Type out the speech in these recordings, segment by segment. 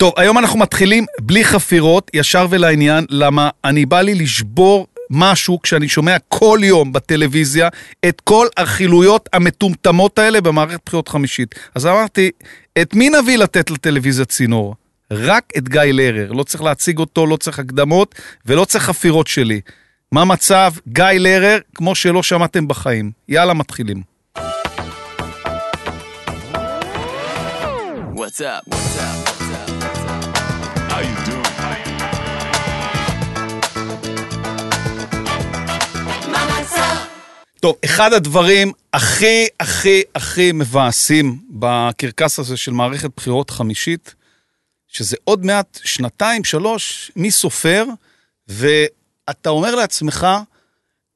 טוב, היום אנחנו מתחילים בלי חפירות, ישר ולעניין, למה אני בא לי לשבור משהו כשאני שומע כל יום בטלוויזיה את כל הרכילויות המטומטמות האלה במערכת בחירות חמישית. אז אמרתי, את מי נביא לתת לטלוויזיה צינור? רק את גיא לרר. לא צריך להציג אותו, לא צריך הקדמות ולא צריך חפירות שלי. מה מצב? גיא לרר, כמו שלא שמעתם בחיים. יאללה, מתחילים. What's up? טוב, אחד הדברים הכי הכי הכי מבאסים בקרקס הזה של מערכת בחירות חמישית, שזה עוד מעט שנתיים, שלוש, מי סופר, ואתה אומר לעצמך,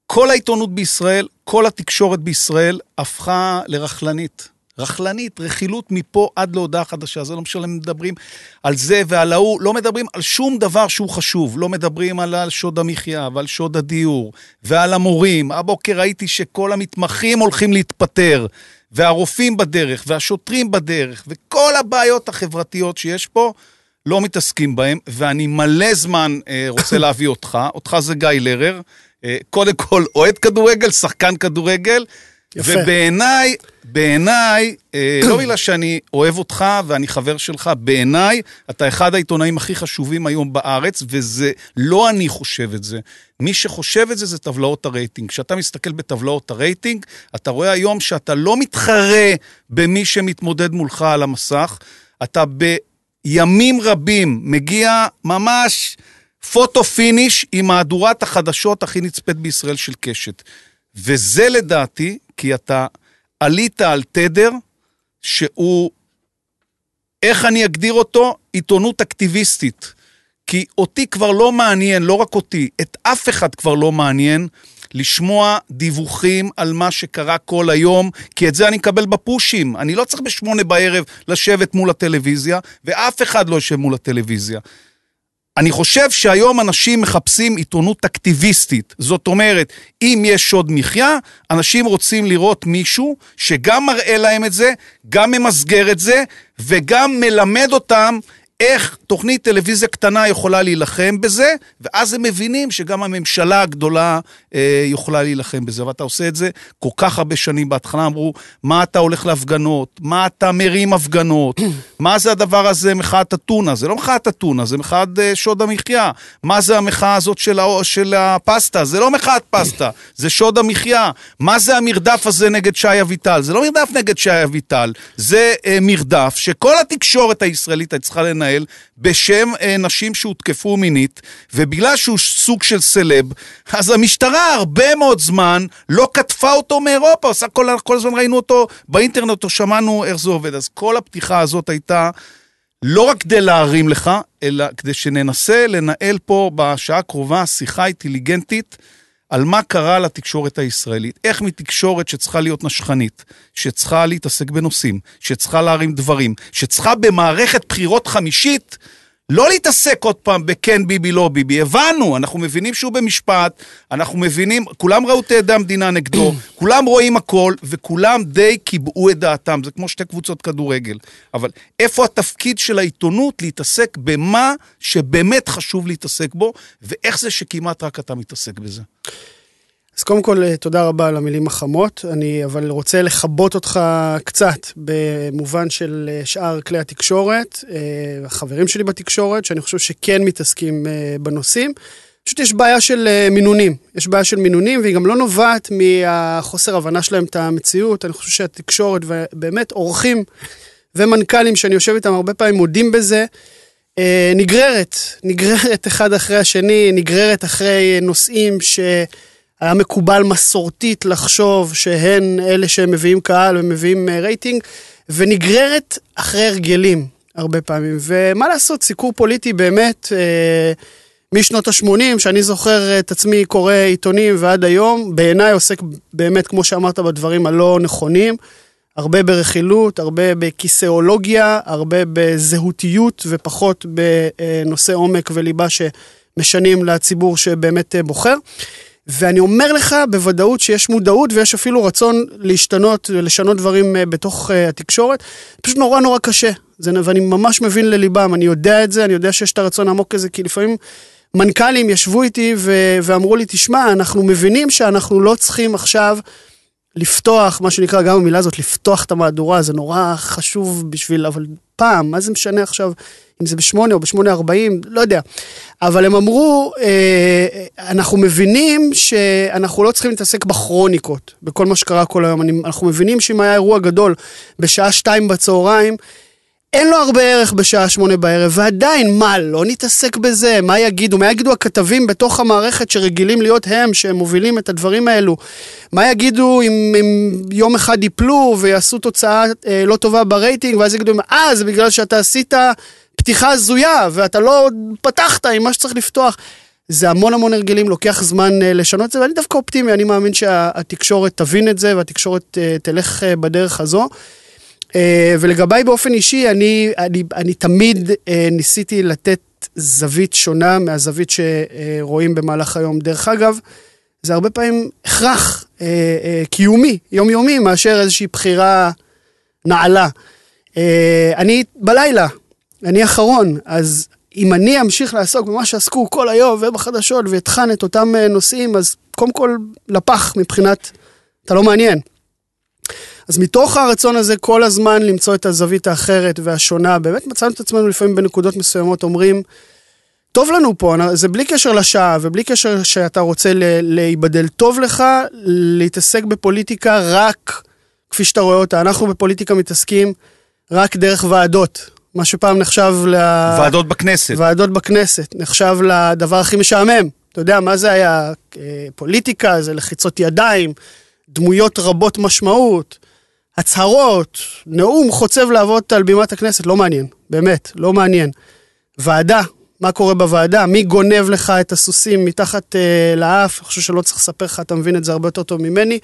כל העיתונות בישראל, כל התקשורת בישראל הפכה לרכלנית. רכלנית, רכילות מפה עד להודעה חדשה, זה לא משנה, מדברים על זה ועל ההוא, לא מדברים על שום דבר שהוא חשוב, לא מדברים על שוד המחיה ועל שוד הדיור ועל המורים. הבוקר ראיתי שכל המתמחים הולכים להתפטר, והרופאים בדרך, והשוטרים בדרך, וכל הבעיות החברתיות שיש פה, לא מתעסקים בהם, ואני מלא זמן אה, רוצה להביא אותך, אותך זה גיא לרר, אה, קודם כל אוהד כדורגל, שחקן כדורגל, יפה. ובעיניי, בעיניי, אה, לא בגלל שאני אוהב אותך ואני חבר שלך, בעיניי אתה אחד העיתונאים הכי חשובים היום בארץ, וזה, לא אני חושב את זה. מי שחושב את זה זה טבלאות הרייטינג. כשאתה מסתכל בטבלאות הרייטינג, אתה רואה היום שאתה לא מתחרה במי שמתמודד מולך על המסך, אתה בימים רבים מגיע ממש פוטו פיניש עם מהדורת החדשות הכי נצפית בישראל של קשת. וזה לדעתי, כי אתה עלית על תדר שהוא, איך אני אגדיר אותו? עיתונות אקטיביסטית. כי אותי כבר לא מעניין, לא רק אותי, את אף אחד כבר לא מעניין לשמוע דיווחים על מה שקרה כל היום, כי את זה אני מקבל בפושים. אני לא צריך בשמונה בערב לשבת מול הטלוויזיה, ואף אחד לא יושב מול הטלוויזיה. אני חושב שהיום אנשים מחפשים עיתונות אקטיביסטית. זאת אומרת, אם יש שוד מחיה, אנשים רוצים לראות מישהו שגם מראה להם את זה, גם ממסגר את זה, וגם מלמד אותם איך תוכנית טלוויזיה קטנה יכולה להילחם בזה, ואז הם מבינים שגם הממשלה הגדולה אה, יכולה להילחם בזה. ואתה עושה את זה כל כך הרבה שנים. בהתחלה אמרו, מה אתה הולך להפגנות? מה אתה מרים הפגנות? מה זה הדבר הזה, מחאת אתונה? זה לא מחאת אתונה, זה מחאת אה, שוד המחיה. מה זה המחאה הזאת של, ה, של הפסטה? זה לא מחאת פסטה, זה שוד המחיה. מה זה המרדף הזה נגד שי אביטל? זה לא מרדף נגד שי אביטל, זה אה, מרדף שכל התקשורת הישראלית צריכה לנהל. ישראל בשם אה, נשים שהותקפו מינית, ובגלל שהוא סוג של סלב, אז המשטרה הרבה מאוד זמן לא קטפה אותו מאירופה, עושה כל, כל הזמן ראינו אותו באינטרנט או שמענו איך זה עובד. אז כל הפתיחה הזאת הייתה... לא רק כדי להרים לך, אלא כדי שננסה לנהל פה בשעה הקרובה שיחה אינטליגנטית על מה קרה לתקשורת הישראלית. איך מתקשורת שצריכה להיות נשכנית, שצריכה להתעסק בנושאים, שצריכה להרים דברים, שצריכה במערכת בחירות חמישית לא להתעסק עוד פעם בכן ביבי, לא ביבי. הבנו, אנחנו מבינים שהוא במשפט, אנחנו מבינים, כולם ראו את עדי המדינה נגדו, כולם רואים הכל, וכולם די קיבעו את דעתם. זה כמו שתי קבוצות כדורגל. אבל איפה התפקיד של העיתונות להתעסק במה שבאמת חשוב להתעסק בו, ואיך זה שכמעט רק אתה מתעסק בזה? אז קודם כל, אה, תודה רבה על המילים החמות. אני אבל רוצה לכבות אותך קצת במובן של אה, שאר כלי התקשורת, אה, החברים שלי בתקשורת, שאני חושב שכן מתעסקים בנושאים. פשוט יש בעיה של מינונים. יש בעיה של מינונים, והיא גם לא נובעת מהחוסר הבנה שלהם את המציאות. אני חושב שהתקשורת, ובאמת אורחים ומנכ"לים שאני יושב איתם הרבה פעמים מודים בזה, נגררת, נגררת אחד אחרי השני, נגררת אחרי נושאים ש... היה מקובל מסורתית לחשוב שהן אלה שמביאים קהל ומביאים אה, רייטינג, ונגררת אחרי הרגלים הרבה פעמים. ומה לעשות, סיקור פוליטי באמת, אה, משנות ה-80, שאני זוכר את עצמי קורא עיתונים ועד היום, בעיניי עוסק באמת, כמו שאמרת, בדברים הלא נכונים. הרבה ברכילות, הרבה בכיסאולוגיה, הרבה בזהותיות ופחות בנושא עומק וליבה שמשנים לציבור שבאמת אה, בוחר. ואני אומר לך בוודאות שיש מודעות ויש אפילו רצון להשתנות ולשנות דברים אה, בתוך uh, התקשורת. פשוט נורא נורא קשה. זה, ואני ממש מבין לליבם, אני יודע את זה, אני יודע שיש את הרצון העמוק הזה, כי לפעמים מנכ"לים ישבו איתי ו- ואמרו לי, תשמע, אנחנו מבינים שאנחנו לא צריכים עכשיו לפתוח, מה שנקרא, גם המילה הזאת, לפתוח את המהדורה, זה נורא חשוב בשביל, אבל פעם, מה זה משנה עכשיו, אם זה בשמונה או בשמונה ארבעים, לא יודע. אבל הם אמרו, אה, אנחנו מבינים שאנחנו לא צריכים להתעסק בכרוניקות, בכל מה שקרה כל היום. אני, אנחנו מבינים שאם היה אירוע גדול בשעה שתיים בצהריים, אין לו הרבה ערך בשעה שמונה בערב, ועדיין, מה, לא נתעסק בזה? מה יגידו? מה יגידו הכתבים בתוך המערכת שרגילים להיות הם, שהם מובילים את הדברים האלו? מה יגידו אם, אם יום אחד ייפלו ויעשו תוצאה אה, לא טובה ברייטינג, ואז יגידו, אה, זה בגלל שאתה עשית פתיחה הזויה, ואתה לא פתחת עם מה שצריך לפתוח. זה המון המון הרגלים, לוקח זמן אה, לשנות את זה, ואני דווקא אופטימי, אני מאמין שהתקשורת תבין את זה, והתקשורת אה, תלך אה, בדרך הזו. אה, ולגביי באופן אישי, אני, אני, אני תמיד אה, ניסיתי לתת זווית שונה מהזווית שרואים במהלך היום. דרך אגב, זה הרבה פעמים הכרח אה, קיומי, יומיומי, מאשר איזושהי בחירה נעלה. אני בלילה, אני אחרון, אז אם אני אמשיך לעסוק במה שעסקו כל היום ובחדשות ואטחן את אותם נושאים, אז קודם כל לפח מבחינת, אתה לא מעניין. אז מתוך הרצון הזה כל הזמן למצוא את הזווית האחרת והשונה, באמת מצאנו את עצמנו לפעמים בנקודות מסוימות אומרים, טוב לנו פה, זה בלי קשר לשעה ובלי קשר שאתה רוצה להיבדל. טוב לך להתעסק בפוליטיקה רק כפי שאתה רואה אותה. אנחנו בפוליטיקה מתעסקים רק דרך ועדות. מה שפעם נחשב ל... ועדות בכנסת. ועדות בכנסת. נחשב לדבר הכי משעמם. אתה יודע, מה זה היה? אה, פוליטיקה, זה לחיצות ידיים, דמויות רבות משמעות. הצהרות, נאום חוצב להבות על בימת הכנסת, לא מעניין, באמת, לא מעניין. ועדה, מה קורה בוועדה, מי גונב לך את הסוסים מתחת אה, לאף, אני חושב שלא צריך לספר לך, אתה מבין את זה הרבה יותר טוב ממני,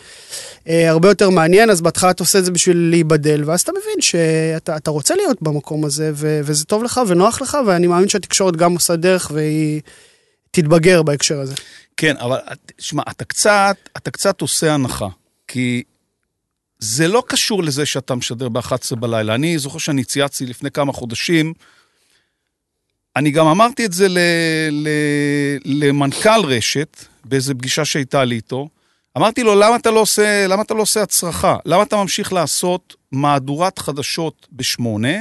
אה, הרבה יותר מעניין, אז בהתחלה אתה עושה את זה בשביל להיבדל, ואז אתה מבין שאתה רוצה להיות במקום הזה, ו, וזה טוב לך ונוח לך, ואני מאמין שהתקשורת גם עושה דרך והיא תתבגר בהקשר הזה. כן, אבל שמע, אתה קצת, אתה קצת עושה הנחה, כי זה לא קשור לזה שאתה משדר ב-11 בלילה. אני זוכר שאני צייצתי לפני כמה חודשים, אני גם אמרתי את זה ל, ל, למנכ"ל רשת, באיזו פגישה שהייתה לי איתו. אמרתי לו, למה אתה לא עושה, למה אתה לא עושה הצרחה? למה אתה ממשיך לעשות מהדורת חדשות בשמונה,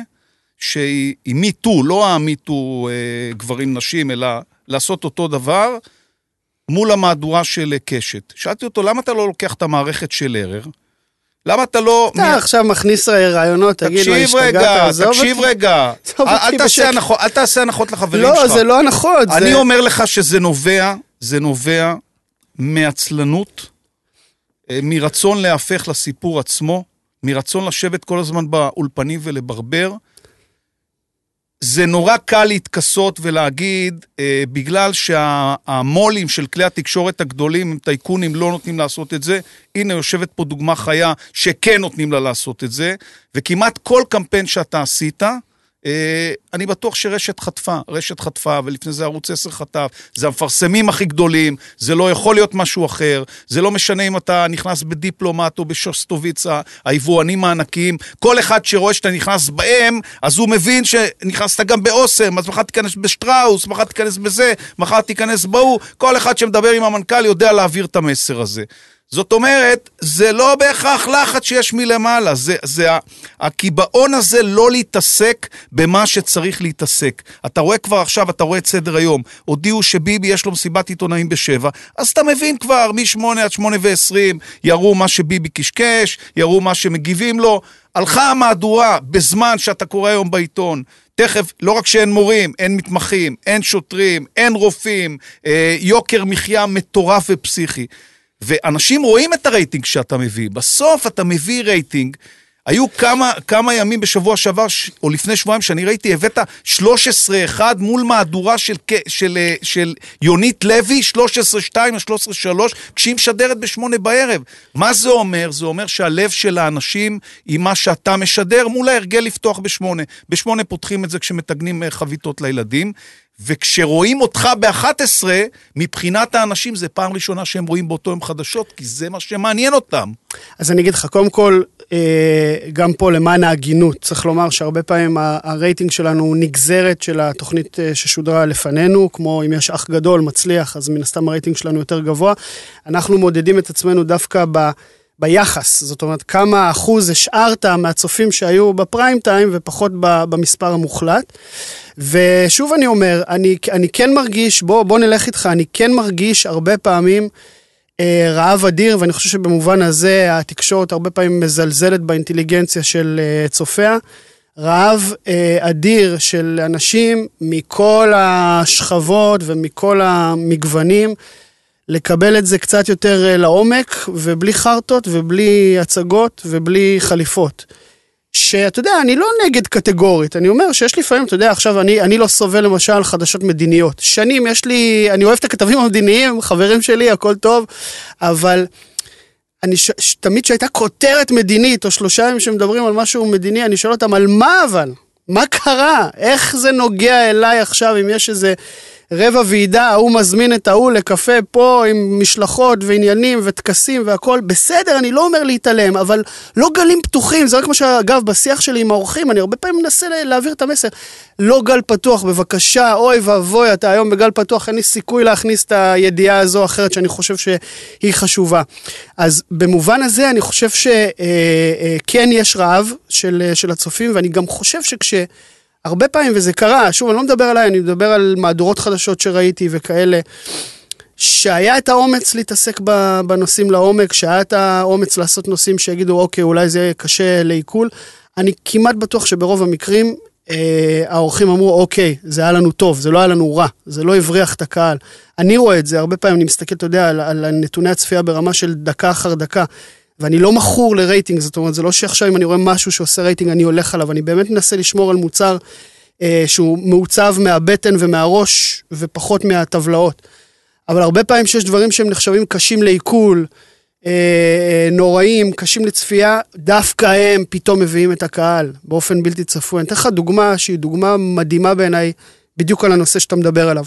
שהיא מיטו, לא המיטו אה, גברים-נשים, אלא לעשות אותו דבר מול המהדורה של קשת. שאלתי אותו, למה אתה לא לוקח את המערכת של ערר? למה אתה לא... אתה עכשיו מכניס רעיונות, תגיד, מה השתגעת, עזוב אותי. תקשיב רגע, אל תעשה הנחות לחברים שלך. לא, זה לא הנחות. אני אומר לך שזה נובע, זה נובע מעצלנות, אה, מרצון להפך לסיפור עצמו, מרצון לשבת כל הזמן באולפנים ולברבר. זה נורא קל להתכסות ולהגיד, אה, בגלל שהמו"לים של כלי התקשורת הגדולים הם טייקונים, לא נותנים לעשות את זה. הנה, יושבת פה דוגמה חיה שכן נותנים לה לעשות את זה, וכמעט כל קמפיין שאתה עשית, אני בטוח שרשת חטפה, רשת חטפה, ולפני זה ערוץ 10 חטף. זה המפרסמים הכי גדולים, זה לא יכול להיות משהו אחר, זה לא משנה אם אתה נכנס בדיפלומט או בשוסטוביצה, היבואנים הענקיים, כל אחד שרואה שאתה נכנס בהם, אז הוא מבין שנכנסת גם באוסם, אז מחר תיכנס בשטראוס, מחר תיכנס בזה, מחר תיכנס בהוא, כל אחד שמדבר עם המנכ"ל יודע להעביר את המסר הזה. זאת אומרת, זה לא בהכרח לחץ שיש מלמעלה, זה, זה הקיבעון הזה לא להתעסק במה שצריך להתעסק. אתה רואה כבר עכשיו, אתה רואה את סדר היום, הודיעו שביבי יש לו מסיבת עיתונאים בשבע, אז אתה מבין כבר, מ-8 עד 8 ו-20 יראו מה שביבי קשקש, יראו מה שמגיבים לו. הלכה המהדורה בזמן שאתה קורא היום בעיתון, תכף, לא רק שאין מורים, אין מתמחים, אין שוטרים, אין רופאים, אה, יוקר מחיה מטורף ופסיכי. ואנשים רואים את הרייטינג שאתה מביא. בסוף אתה מביא רייטינג. היו כמה, כמה ימים בשבוע שעבר, או לפני שבועיים, שאני ראיתי, הבאת 13-1 מול מהדורה של, של, אה, של יונית לוי, 13-2 או 13-3, כשהיא משדרת בשמונה בערב. מה זה אומר? זה אומר שהלב של האנשים היא מה שאתה משדר מול ההרגל לפתוח בשמונה. בשמונה פותחים את זה כשמתגנים אה, חביתות לילדים. וכשרואים אותך ב-11, מבחינת האנשים זה פעם ראשונה שהם רואים באותו יום חדשות, כי זה מה שמעניין אותם. אז אני אגיד לך, קודם כל, אה, גם פה למען ההגינות, צריך לומר שהרבה פעמים הרייטינג שלנו הוא נגזרת של התוכנית אה, ששודרה לפנינו, כמו אם יש אח גדול, מצליח, אז מן הסתם הרייטינג שלנו יותר גבוה. אנחנו מודדים את עצמנו דווקא ב... ביחס, זאת אומרת, כמה אחוז השארת מהצופים שהיו בפריים טיים ופחות במספר המוחלט. ושוב אני אומר, אני, אני כן מרגיש, בוא, בוא נלך איתך, אני כן מרגיש הרבה פעמים אה, רעב אדיר, ואני חושב שבמובן הזה התקשורת הרבה פעמים מזלזלת באינטליגנציה של אה, צופיה. רעב אה, אדיר של אנשים מכל השכבות ומכל המגוונים. לקבל את זה קצת יותר אה, לעומק, ובלי חרטות, ובלי הצגות, ובלי חליפות. שאתה יודע, אני לא נגד קטגורית, אני אומר שיש לפעמים, אתה יודע, עכשיו אני, אני לא סובל למשל חדשות מדיניות. שנים יש לי, אני אוהב את הכתבים המדיניים, חברים שלי, הכל טוב, אבל אני ש, ש, תמיד שהייתה כותרת מדינית, או שלושה ימים שמדברים על משהו מדיני, אני שואל אותם, על מה אבל? מה קרה? איך זה נוגע אליי עכשיו, אם יש איזה... רבע ועידה, ההוא מזמין את ההוא לקפה פה עם משלחות ועניינים וטקסים והכל, בסדר, אני לא אומר להתעלם, אבל לא גלים פתוחים, זה רק מה שאגב, בשיח שלי עם האורחים, אני הרבה פעמים מנסה להעביר את המסר. לא גל פתוח, בבקשה, אוי ואבוי, אתה היום בגל פתוח, אין לי סיכוי להכניס את הידיעה הזו או אחרת שאני חושב שהיא חשובה. אז במובן הזה אני חושב שכן אה, אה, יש רעב של, של הצופים, ואני גם חושב שכש... הרבה פעמים, וזה קרה, שוב, אני לא מדבר עליי, אני מדבר על מהדורות חדשות שראיתי וכאלה, שהיה את האומץ להתעסק בנושאים לעומק, שהיה את האומץ לעשות נושאים שיגידו, אוקיי, אולי זה קשה לעיכול. אני כמעט בטוח שברוב המקרים אה, האורחים אמרו, אוקיי, זה היה לנו טוב, זה לא היה לנו רע, זה לא הבריח את הקהל. אני רואה את זה, הרבה פעמים אני מסתכל, אתה יודע, על, על נתוני הצפייה ברמה של דקה אחר דקה. ואני לא מכור לרייטינג, זאת אומרת, זה לא שעכשיו אם אני רואה משהו שעושה רייטינג, אני הולך עליו, אני באמת מנסה לשמור על מוצר אה, שהוא מעוצב מהבטן ומהראש, ופחות מהטבלאות. אבל הרבה פעמים שיש דברים שהם נחשבים קשים לעיכול, אה, אה, נוראים, קשים לצפייה, דווקא הם פתאום מביאים את הקהל באופן בלתי צפוי. אני אתן לך דוגמה שהיא דוגמה מדהימה בעיניי, בדיוק על הנושא שאתה מדבר עליו.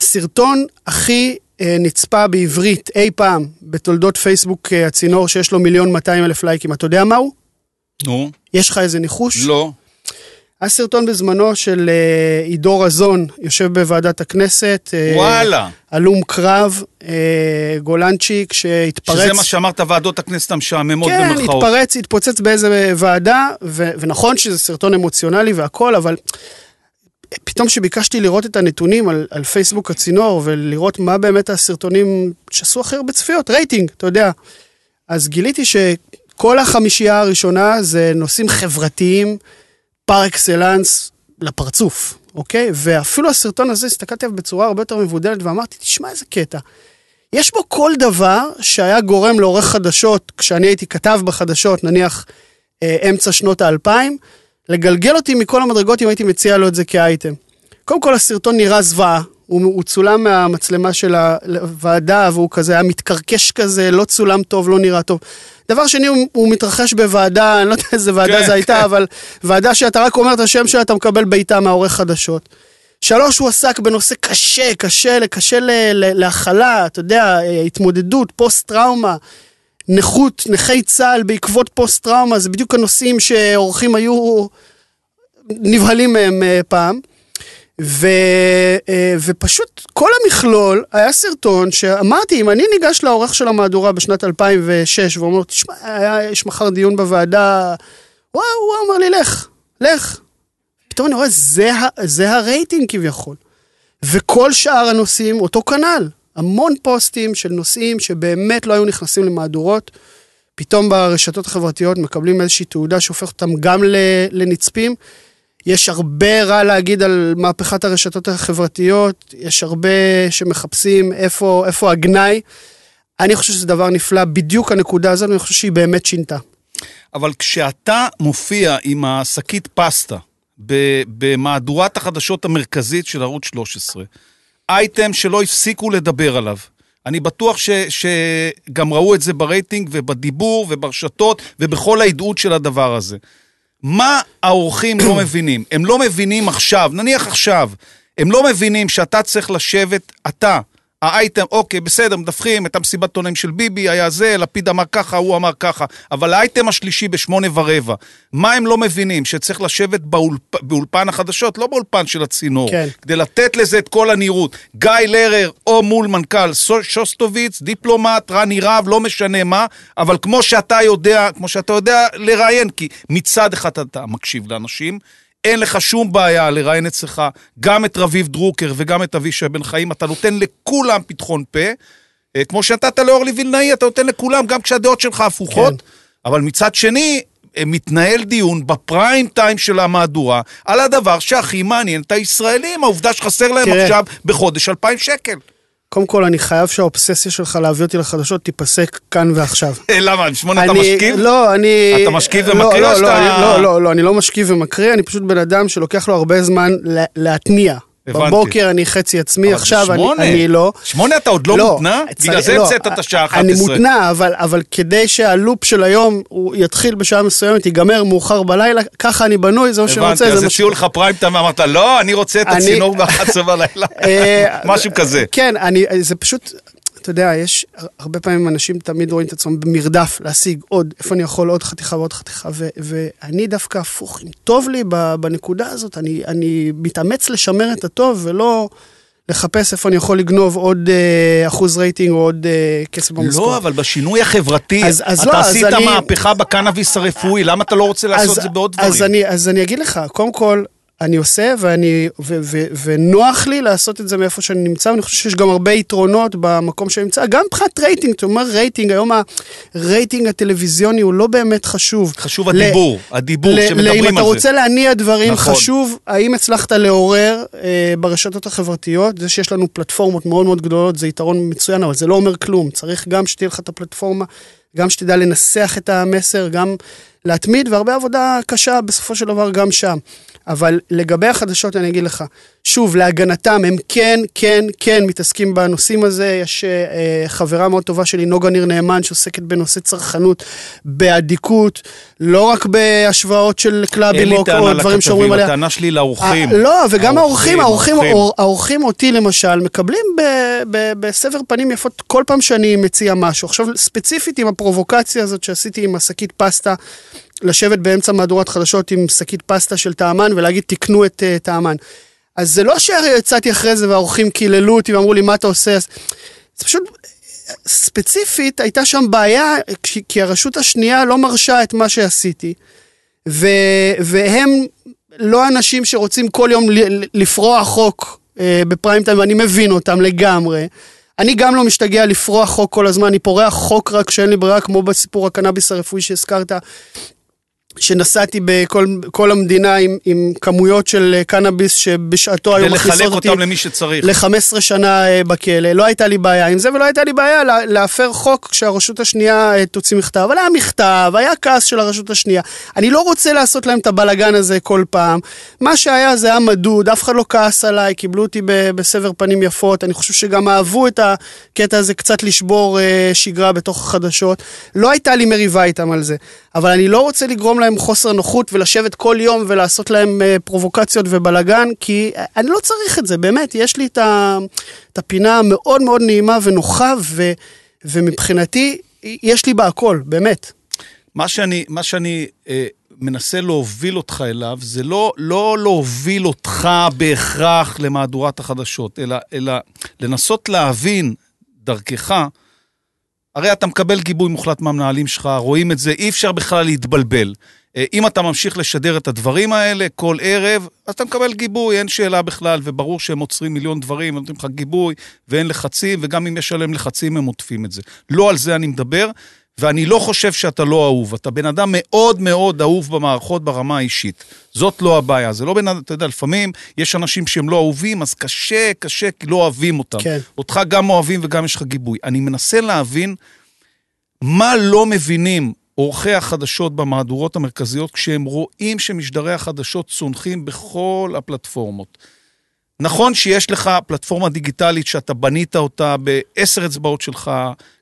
הסרטון הכי נצפה בעברית אי פעם בתולדות פייסבוק אה, הצינור שיש לו מיליון 200 אלף לייקים. אתה יודע מהו? נו. יש לך איזה ניחוש? לא. היה סרטון בזמנו של אה, עידו רזון, יושב בוועדת הכנסת. וואלה. הלום קרב, גולנצ'יק, שהתפרץ... שזה מה שאמרת, ועדות הכנסת המשעממות כן, במרכאות. כן, התפרץ, התפוצץ באיזה ועדה, ו- ונכון שזה סרטון אמוציונלי והכל, אבל פתאום כשביקשתי לראות את הנתונים על, על פייסבוק הצינור ולראות מה באמת הסרטונים שעשו הכי הרבה צפיות, רייטינג, אתה יודע. אז גיליתי שכל החמישייה הראשונה זה נושאים חברתיים פר אקסלנס לפרצוף, אוקיי? ואפילו הסרטון הזה, הסתכלתי עליו בצורה הרבה יותר מבודלת ואמרתי, תשמע איזה קטע. יש בו כל דבר שהיה גורם לעורך חדשות, כשאני הייתי כתב בחדשות, נניח אה, אמצע שנות האלפיים, לגלגל אותי מכל המדרגות אם הייתי מציע לו את זה כאייטם. קודם כל הסרטון נראה זוועה, הוא, הוא צולם מהמצלמה של הוועדה והוא כזה היה מתקרקש כזה, לא צולם טוב, לא נראה טוב. דבר שני, הוא, הוא מתרחש בוועדה, אני לא יודע איזה ועדה כן, זה הייתה, כן. אבל ועדה שאתה רק אומר את השם שלה, אתה מקבל בעיטה מהעורך חדשות. שלוש, הוא עסק בנושא קשה, קשה, קשה להכלה, אתה יודע, התמודדות, פוסט-טראומה. נכות, נכי צה"ל בעקבות פוסט-טראומה, זה בדיוק הנושאים שאורחים היו נבהלים מהם אה, פעם. ו, אה, ופשוט כל המכלול היה סרטון שאמרתי, אם אני ניגש לעורך של המהדורה בשנת 2006 ואומר לו, תשמע, יש מחר דיון בוועדה, וואו, הוא אמר לי, לך, לך. פתאום אני רואה, זה, זה הרייטינג כביכול. וכל שאר הנושאים אותו כנ"ל. המון פוסטים של נושאים שבאמת לא היו נכנסים למהדורות, פתאום ברשתות החברתיות מקבלים איזושהי תעודה שהופכת אותם גם לנצפים. יש הרבה רע להגיד על מהפכת הרשתות החברתיות, יש הרבה שמחפשים איפה, איפה הגנאי. אני חושב שזה דבר נפלא, בדיוק הנקודה הזאת, אני חושב שהיא באמת שינתה. אבל כשאתה מופיע עם השקית פסטה במהדורת החדשות המרכזית של ערוץ 13, אייטם שלא הפסיקו לדבר עליו. אני בטוח ש, שגם ראו את זה ברייטינג ובדיבור וברשתות ובכל העדות של הדבר הזה. מה האורחים לא מבינים? הם לא מבינים עכשיו, נניח עכשיו, הם לא מבינים שאתה צריך לשבת, אתה, האייטם, אוקיי, בסדר, מדווחים, הייתה מסיבת עיתונאים של ביבי, היה זה, לפיד אמר ככה, הוא אמר ככה, אבל האייטם השלישי בשמונה ורבע, מה הם לא מבינים? שצריך לשבת באולפ... באולפן החדשות, לא באולפן של הצינור, כן. כדי לתת לזה את כל הנראות. גיא לרר או מול מנכ"ל שוסטוביץ, דיפלומט, רני רהב, לא משנה מה, אבל כמו שאתה יודע, כמו שאתה יודע לראיין, כי מצד אחד אתה מקשיב לאנשים, אין לך שום בעיה לראיין אצלך גם את רביב דרוקר וגם את אבישי בן חיים, אתה נותן לכולם פתחון פה. אה, כמו שנתת לאורלי וילנאי, אתה נותן לכולם, גם כשהדעות שלך הפוכות. כן. אבל מצד שני, אה, מתנהל דיון בפריים טיים של המהדורה על הדבר שהכי מעניין את הישראלים, העובדה שחסר להם תראה. עכשיו בחודש 2,000 שקל. קודם כל, אני חייב שהאובססיה שלך להביא אותי לחדשות תיפסק כאן ועכשיו. למה, שמונה אתה משכיב? לא, אני... אתה משכיב לא, ומקריא לא, או לא, שאתה- אני- לא, לא, לא, אני לא משכיב ומקריא, אני פשוט בן אדם שלוקח לו הרבה זמן לה- להתניע. הבנתי. בבוקר אני חצי עצמי, עכשיו אני- שמונה. אני לא. שמונה אתה עוד לא מותנע? צריך- בגלל זה לא, המצאת את השעה 11. אני מותנע, אבל, אבל כדי שהלופ של היום הוא יתחיל בשעה מסוימת, ייגמר מאוחר בלילה, ככה אני בנוי, זה מה שאני הבנתי, רוצה. אז זה מה הציעו לך פריים טיים ואמרת, לא, אני רוצה את הצינור ב-11 בלילה. אה, משהו כזה. כן, אני, זה פשוט, אתה יודע, יש הרבה פעמים אנשים תמיד רואים את עצמם במרדף להשיג עוד, איפה אני יכול עוד חתיכה ועוד חתיכה, ו, ואני דווקא הפוך, אם טוב לי בנקודה הזאת, אני, אני מתאמץ לשמר את הטוב ולא לחפש איפה אני יכול לגנוב עוד אה, אחוז רייטינג או עוד אה, כסף לא, במשכורת. אבל בשינוי החברתי, אז- אז אתה לא, אז עשית אני- מהפכה בקנאביס הרפואי, למה אתה לא רוצה לעשות אז- את זה בעוד אז דברים? אני, אז אני אגיד לך, קודם כל, אני עושה ואני, ו, ו, ונוח לי לעשות את זה מאיפה שאני נמצא, ואני חושב שיש גם הרבה יתרונות במקום שאני נמצא, גם מבחינת רייטינג, אתה אומר רייטינג, היום הרייטינג הטלוויזיוני הוא לא באמת חשוב. חשוב ל- הדיבור, הדיבור ל- ל- שמדברים אם אתה על רוצה זה. להניע דברים, נכון. חשוב, האם הצלחת לעורר אה, ברשתות החברתיות, זה שיש לנו פלטפורמות מאוד מאוד גדולות, זה יתרון מצוין, אבל זה לא אומר כלום. צריך גם שתהיה לך את הפלטפורמה, גם שתדע לנסח את המסר, גם להתמיד, והרבה עבודה קשה בסופו של דבר גם שם. אבל לגבי החדשות אני אגיד לך, שוב, להגנתם, הם כן, כן, כן מתעסקים בנושאים הזה. יש אה, חברה מאוד טובה שלי, נוגה ניר נאמן, שעוסקת בנושא צרכנות באדיקות, לא רק בהשוואות של אין קלאבים לי או, טענה או דברים שאומרים לכתבים, עליה. הטענה שלי לאורחים. אה, לא, וגם האורחים, האורחים, האורחים. האור- האורחים אותי למשל, מקבלים ב- ב- בסבר פנים יפות כל פעם שאני מציע משהו. עכשיו, ספציפית עם הפרובוקציה הזאת שעשיתי עם השקית פסטה, לשבת באמצע מהדורת חדשות עם שקית פסטה של טעמן ולהגיד תקנו את uh, טעמן. אז זה לא שיצאתי אחרי זה והאורחים קיללו אותי ואמרו לי מה אתה עושה, אז זה פשוט ספציפית הייתה שם בעיה כי, הרשות השנייה לא מרשה את מה שעשיתי. ו, והם לא אנשים שרוצים כל יום לפרוע חוק אה, בפריים טיים, ואני מבין אותם לגמרי. אני גם לא משתגע לפרוע חוק כל הזמן, אני פורע חוק רק כשאין לי ברירה, כמו בסיפור הקנאביס הרפואי שהזכרת. שנסעתי בכל כל המדינה עם, עם כמויות של אה, קנאביס שבשעתו היו מכניסות אותי אותם למי שצריך. ל-15 שנה אה, בכלא. לא הייתה לי בעיה עם זה, ולא הייתה לי בעיה לה- להפר חוק כשהרשות השנייה אה, תוציא מכתב. אבל היה מכתב, היה כעס של הרשות השנייה. אני לא רוצה לעשות להם את הבלגן הזה כל פעם. מה שהיה זה היה מדוד, אף אחד לא כעס עליי, קיבלו אותי ב- בסבר פנים יפות. אני חושב שגם אהבו את הקטע הזה קצת לשבור שגרה בתוך החדשות. לא הייתה לי מריבה איתם על זה. אבל אני לא רוצה לגרום להם חוסר נוחות ולשבת כל יום ולעשות להם אה, פרובוקציות ובלגן, כי אני לא צריך את זה, באמת, יש לי את, ה, את הפינה המאוד מאוד נעימה ונוחה, ו, ומבחינתי, יש לי בה הכל, באמת. מה שאני, מה שאני אה, מנסה להוביל אותך אליו, זה לא, לא להוביל אותך בהכרח למהדורת החדשות, אלא, אלא לנסות להבין דרכך, הרי אתה מקבל גיבוי מוחלט מהמנהלים שלך, רואים את זה, אי אפשר בכלל להתבלבל. אה, אם אתה ממשיך לשדר את הדברים האלה כל ערב, אז אתה מקבל גיבוי, אין שאלה בכלל, וברור שהם עוצרים מיליון דברים, נותנים לך גיבוי, ואין לחצים, וגם אם יש עליהם לחצים, הם עוטפים את זה. לא על זה אני מדבר, ואני לא חושב שאתה לא אהוב. אתה בן אדם מאוד מאוד אהוב במערכות ברמה האישית. זאת לא הבעיה. זה לא בן אדם, אתה יודע, לפעמים יש אנשים שהם לא אהובים, אז קשה, קשה, כי לא אוהבים אותם. כן. אותך גם אוהבים וגם יש לך גיבוי. אני מנסה להבין מה לא מבינים עורכי החדשות במהדורות המרכזיות כשהם רואים שמשדרי החדשות צונחים בכל הפלטפורמות. נכון שיש לך פלטפורמה דיגיטלית שאתה בנית אותה בעשר אצבעות שלך,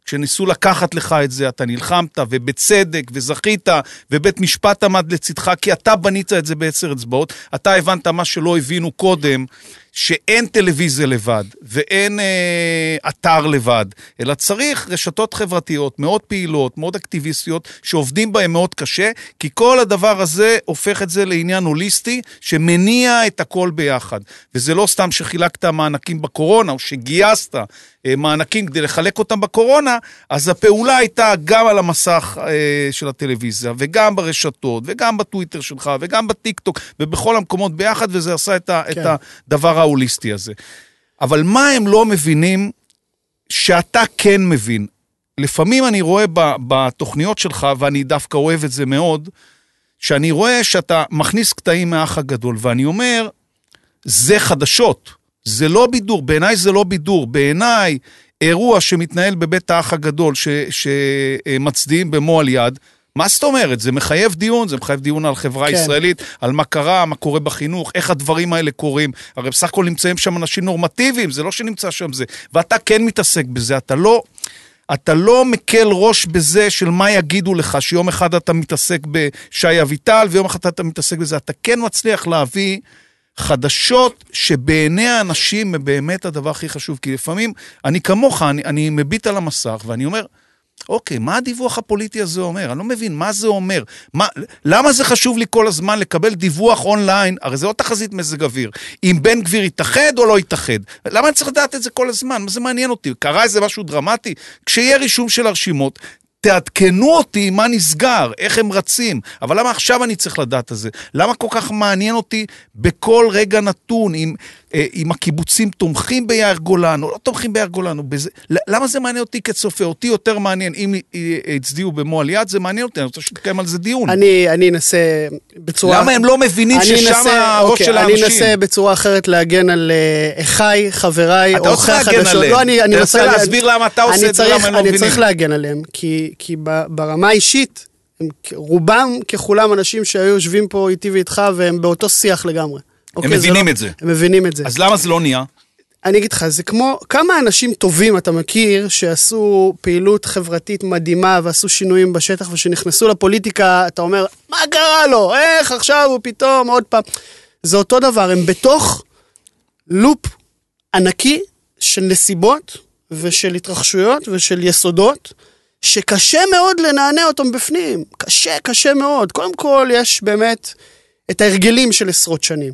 כשניסו לקחת לך את זה, אתה נלחמת, ובצדק, וזכית, ובית משפט עמד לצדך, כי אתה בנית את זה בעשר אצבעות. אתה הבנת מה שלא הבינו קודם, שאין טלוויזיה לבד, ואין אה, אתר לבד, אלא צריך רשתות חברתיות מאוד פעילות, מאוד אקטיביסטיות, שעובדים בהן מאוד קשה, כי כל הדבר הזה הופך את זה לעניין הוליסטי, שמניע את הכל ביחד. וזה לא סתם שחילקת מענקים בקורונה, או שגייסת אה, מענקים כדי לחלק אותם בקורונה, אז הפעולה הייתה גם על המסך אה, של הטלוויזיה, וגם ברשתות, וגם בטוויטר שלך, וגם בטיקטוק, ובכל המקומות ביחד, וזה עשה את, ה, כן. את הדבר ההוליסטי הזה. אבל מה הם לא מבינים שאתה כן מבין? לפעמים אני רואה בתוכניות שלך, ואני דווקא אוהב את זה מאוד, שאני רואה שאתה מכניס קטעים מהאח הגדול, ואני אומר, זה חדשות. זה לא בידור, בעיניי זה לא בידור. בעיניי, אירוע שמתנהל בבית האח הגדול, שמצדיעים במו על יד, מה זאת אומרת? זה מחייב דיון, זה מחייב דיון על חברה כן. ישראלית, על מה קרה, מה קורה בחינוך, איך הדברים האלה קורים. הרי בסך הכל נמצאים שם אנשים נורמטיביים, זה לא שנמצא שם זה. ואתה כן מתעסק בזה, אתה לא... אתה לא מקל ראש בזה של מה יגידו לך, שיום אחד אתה מתעסק בשי אביטל ויום אחד אתה מתעסק בזה. אתה כן מצליח להביא חדשות שבעיני האנשים הם באמת הדבר הכי חשוב. כי לפעמים, אני כמוך, אני, אני מביט על המסך ואני אומר, אוקיי, מה הדיווח הפוליטי הזה אומר? אני לא מבין, מה זה אומר? מה, למה זה חשוב לי כל הזמן לקבל דיווח אונליין? הרי זה לא תחזית מזג אוויר. אם בן גביר יתאחד או לא יתאחד. למה אני צריך לדעת את זה כל הזמן? מה זה מעניין אותי? קרה איזה משהו דרמטי? כשיהיה רישום של הרשימות, תעדכנו אותי מה נסגר, איך הם רצים. אבל למה עכשיו אני צריך לדעת את זה? למה כל כך מעניין אותי בכל רגע נתון, אם, אם הקיבוצים תומכים ביאיר גולן או לא תומכים ביאיר גולן? או בזה, למה זה מעניין אותי כצופה? אותי יותר מעניין, אם הצדיעו במו על יד, זה מעניין אותי, אני רוצה שתקיים על זה דיון. אני, אני אנסה בצורה... למה הם לא מבינים ששם הראש אוקיי, של האנשים? אני אנסה בצורה אחרת להגן על אה, אחיי, חבריי, עורכי החדשות. אתה רוצה להגן עליהם. לא, אני, אני רוצה להסביר למה אתה עושה את זה, למה הם לא מבינים. אני צריך להגן עליהם, כי... כי ברמה האישית, רובם ככולם אנשים שהיו יושבים פה איתי ואיתך והם באותו שיח לגמרי. הם אוקיי, מבינים לא, את זה. הם מבינים את זה. אז למה זה לא נהיה? אני אגיד לך, זה כמו, כמה אנשים טובים אתה מכיר שעשו פעילות חברתית מדהימה ועשו שינויים בשטח ושנכנסו לפוליטיקה, אתה אומר, מה קרה לו? איך עכשיו הוא פתאום עוד פעם? זה אותו דבר, הם בתוך לופ ענקי של נסיבות ושל התרחשויות ושל יסודות. שקשה מאוד לנענע אותם בפנים. קשה, קשה מאוד. קודם כל, יש באמת את ההרגלים של עשרות שנים.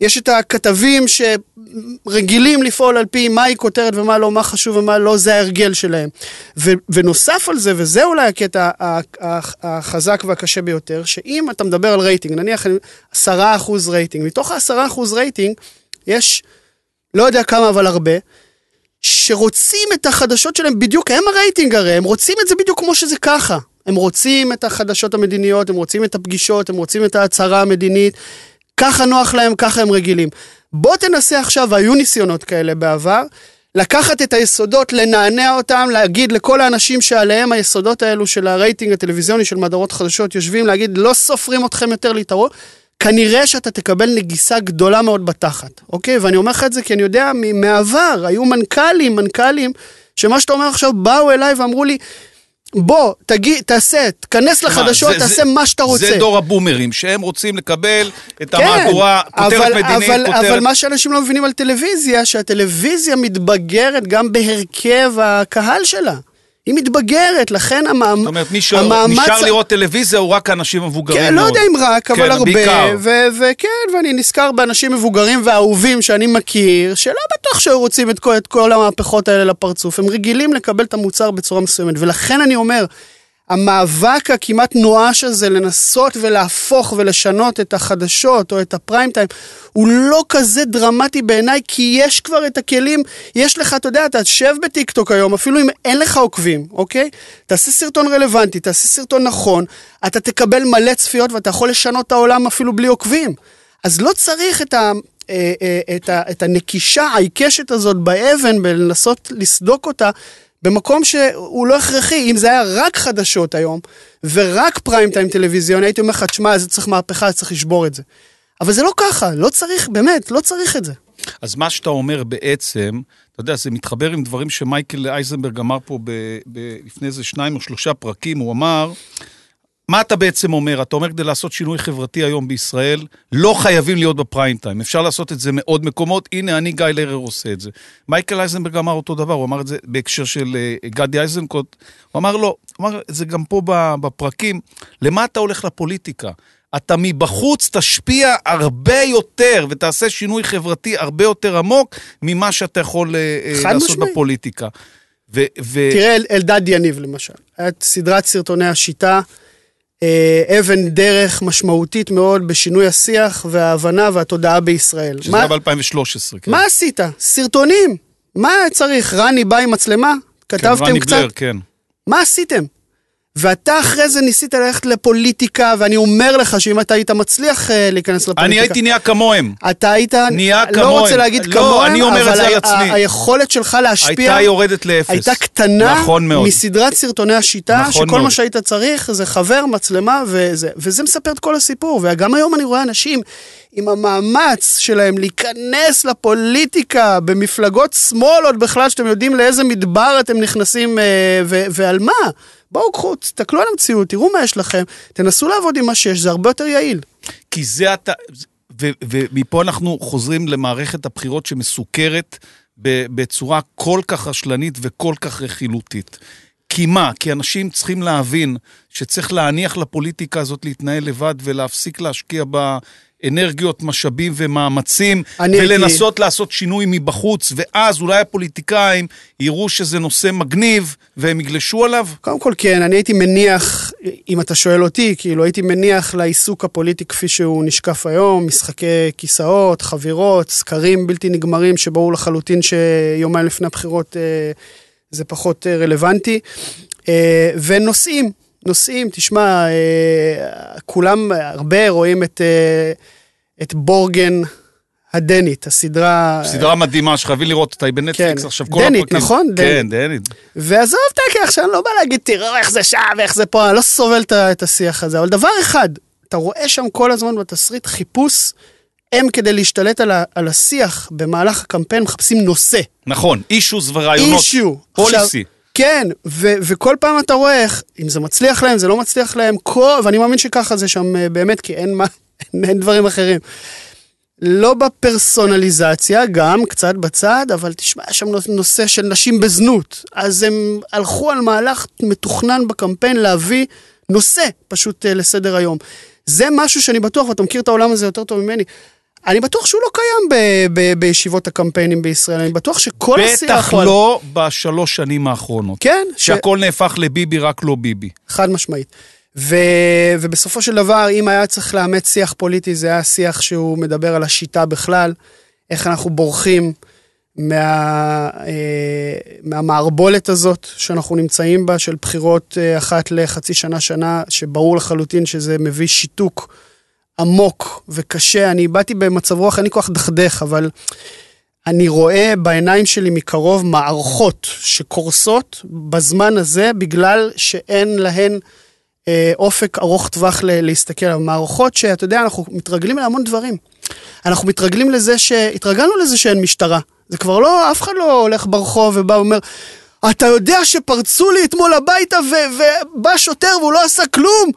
יש את הכתבים שרגילים לפעול על פי מה היא כותרת ומה לא, מה חשוב ומה לא, זה ההרגל שלהם. ו- ונוסף על זה, וזה אולי הקטע החזק והקשה ביותר, שאם אתה מדבר על רייטינג, נניח 10% רייטינג, מתוך ה-10% רייטינג יש, לא יודע כמה, אבל הרבה, שרוצים את החדשות שלהם בדיוק, הם הרייטינג הרי, הם רוצים את זה בדיוק כמו שזה ככה. הם רוצים את החדשות המדיניות, הם רוצים את הפגישות, הם רוצים את ההצהרה המדינית. ככה נוח להם, ככה הם רגילים. בוא תנסה עכשיו, והיו ניסיונות כאלה בעבר, לקחת את היסודות, לנענע אותם, להגיד לכל האנשים שעליהם היסודות האלו של הרייטינג הטלוויזיוני של מהדורות חדשות יושבים, להגיד, לא סופרים אתכם יותר להתערות. כנראה שאתה תקבל נגיסה גדולה מאוד בתחת, אוקיי? ואני אומר לך את זה כי אני יודע מהעבר, היו מנכ"לים, מנכ"לים, שמה שאתה אומר עכשיו באו אליי ואמרו לי, בוא, תגיד, תעשה, תכנס לחדשות, זה, תעשה זה, מה שאתה רוצה. זה דור הבומרים, שהם רוצים לקבל את כן, המהדורה, כותרת אבל, מדינית, אבל, כותרת... אבל מה שאנשים לא מבינים על טלוויזיה, שהטלוויזיה מתבגרת גם בהרכב הקהל שלה. היא מתבגרת, לכן המאמץ... זאת אומרת, מי שנשאר לראות טלוויזיה הוא רק אנשים מבוגרים כן, מאוד. לא יודע אם רק, אבל כן, הרבה. וכן, ואני נזכר באנשים מבוגרים ואהובים שאני מכיר, שלא בטוח שהיו רוצים את כל, את כל המהפכות האלה לפרצוף. הם רגילים לקבל את המוצר בצורה מסוימת. ולכן אני אומר, המאבק הכמעט נואש הזה לנסות ולהפוך ולשנות את החדשות או את הפריים טיים הוא לא כזה דרמטי בעיניי כי יש כבר את הכלים, יש לך, אתה יודע, אתה תשב בטיקטוק היום אפילו אם אין לך עוקבים, אוקיי? תעשה סרטון רלוונטי, תעשה סרטון נכון, אתה תקבל מלא צפיות ואתה יכול לשנות את העולם אפילו בלי עוקבים. אז לא צריך את ה... אה, אה, את, ה, את הנקישה העיקשת הזאת באבן בלנסות לסדוק אותה במקום שהוא לא הכרחי. אם זה היה רק חדשות היום, ורק פריים טיים טלוויזיון, הייתי אומר לך, תשמע, זה צריך מהפכה, צריך לשבור את זה. אבל זה לא ככה, לא צריך, באמת, לא צריך את זה. אז מה שאתה אומר בעצם, אתה יודע, זה מתחבר עם דברים שמייקל אייזנברג אמר פה ב, ב, לפני איזה שניים או שלושה פרקים, הוא אמר, מה אתה בעצם אומר? אתה אומר כדי לעשות שינוי חברתי היום בישראל, לא חייבים להיות בפריים טיים. אפשר לעשות את זה מעוד מקומות, הנה אני גיא לרר עושה את זה. מייקל אייזנברג אמר אותו דבר, הוא אמר את זה בהקשר של uh, גדי אייזנקוט, הוא אמר לא, הוא אמר את זה גם פה בפרקים, למה אתה הולך לפוליטיקה? אתה מבחוץ תשפיע הרבה יותר ותעשה שינוי חברתי הרבה יותר עמוק ממה שאתה יכול uh, לעשות משמעי. בפוליטיקה. ו- ו- תראה, אלדד יניב למשל, היה סדרת סרטוני השיטה. אה, אבן דרך משמעותית מאוד בשינוי השיח וההבנה והתודעה בישראל. שזה היה ב-2013, כן. מה עשית? סרטונים. מה צריך? רני בא עם מצלמה? כן, כתבתם רני קצת? בלר, כן. מה עשיתם? ואתה אחרי זה ניסית ללכת לפוליטיקה, ואני אומר לך שאם אתה היית מצליח אה, להיכנס לפוליטיקה... אני הייתי נהיה כמוהם. אתה היית... נהיה לא כמוהם. לא רוצה להגיד לא, כמוהם, אני אומר את זה על עצמי. היכולת שלך להשפיע... הייתה יורדת לאפס. הייתה קטנה נכון מאוד. מסדרת סרטוני השיטה, נכון שכל מאוד. מה שהיית צריך זה חבר, מצלמה וזה. וזה מספר את כל הסיפור. וגם היום אני רואה אנשים עם המאמץ שלהם להיכנס לפוליטיקה במפלגות שמאל עוד בכלל, שאתם יודעים לאיזה מדבר אתם נכנסים אה, ו- ועל מה. בואו קחו, תסתכלו על המציאות, תראו מה יש לכם, תנסו לעבוד עם מה שיש, זה הרבה יותר יעיל. כי זה אתה... ו- ומפה אנחנו חוזרים למערכת הבחירות שמסוכרת בצורה כל כך רשלנית וכל כך רכילותית. כי מה? כי אנשים צריכים להבין שצריך להניח לפוליטיקה הזאת להתנהל לבד ולהפסיק להשקיע בה אנרגיות, משאבים ומאמצים, ולנסות הייתי... לעשות שינוי מבחוץ, ואז אולי הפוליטיקאים יראו שזה נושא מגניב, והם יגלשו עליו? קודם כל כן, אני הייתי מניח, אם אתה שואל אותי, כאילו הייתי מניח לעיסוק הפוליטי כפי שהוא נשקף היום, משחקי כיסאות, חבירות, סקרים בלתי נגמרים, שברור לחלוטין שיומיים לפני הבחירות אה, זה פחות אה, רלוונטי, אה, ונושאים. נושאים, תשמע, אה, כולם, הרבה רואים את, אה, את בורגן הדנית, הסדרה... סדרה מדהימה שחייבים לראות אותה, היא בנטפליקס כן. עכשיו, כל דנית, הפרקים. נכון? כן, דנית. ועזוב את הקטע, עכשיו אני לא בא להגיד, תראו איך זה שם ואיך זה פה, אני לא סובל את השיח הזה, אבל דבר אחד, אתה רואה שם כל הזמן בתסריט חיפוש, הם כדי להשתלט על, ה, על השיח במהלך הקמפיין מחפשים נושא. נכון, אישוס ורעיונות. אישו. פוליסי. כן, ו- וכל פעם אתה רואה איך, אם זה מצליח להם, זה לא מצליח להם, כל, ואני מאמין שככה זה שם אה, באמת, כי אין, מה, אין דברים אחרים. לא בפרסונליזציה, גם קצת בצד, אבל תשמע, יש שם נושא של נשים בזנות. אז הם הלכו על מהלך מתוכנן בקמפיין להביא נושא פשוט אה, לסדר היום. זה משהו שאני בטוח, ואתה מכיר את העולם הזה יותר טוב ממני, אני בטוח שהוא לא קיים ב- ב- בישיבות הקמפיינים בישראל, אני בטוח שכל השיח... בטח לא על... בשלוש שנים האחרונות. כן. שהכל ש... נהפך לביבי, רק לא ביבי. חד משמעית. ו... ובסופו של דבר, אם היה צריך לאמץ שיח פוליטי, זה היה שיח שהוא מדבר על השיטה בכלל, איך אנחנו בורחים מה... אה, מהמערבולת הזאת שאנחנו נמצאים בה, של בחירות אה, אחת לחצי שנה, שנה, שברור לחלוטין שזה מביא שיתוק. עמוק וקשה. אני באתי במצב רוח, אין לי כוח דכדך, אבל אני רואה בעיניים שלי מקרוב מערכות שקורסות בזמן הזה בגלל שאין להן אה, אופק ארוך טווח ל- להסתכל על מערכות שאתה יודע, אנחנו מתרגלים להמון דברים. אנחנו מתרגלים לזה ש... התרגלנו לזה שאין משטרה. זה כבר לא, אף אחד לא הולך ברחוב ובא ואומר, אתה יודע שפרצו לי אתמול הביתה ו- ובא שוטר והוא לא עשה כלום?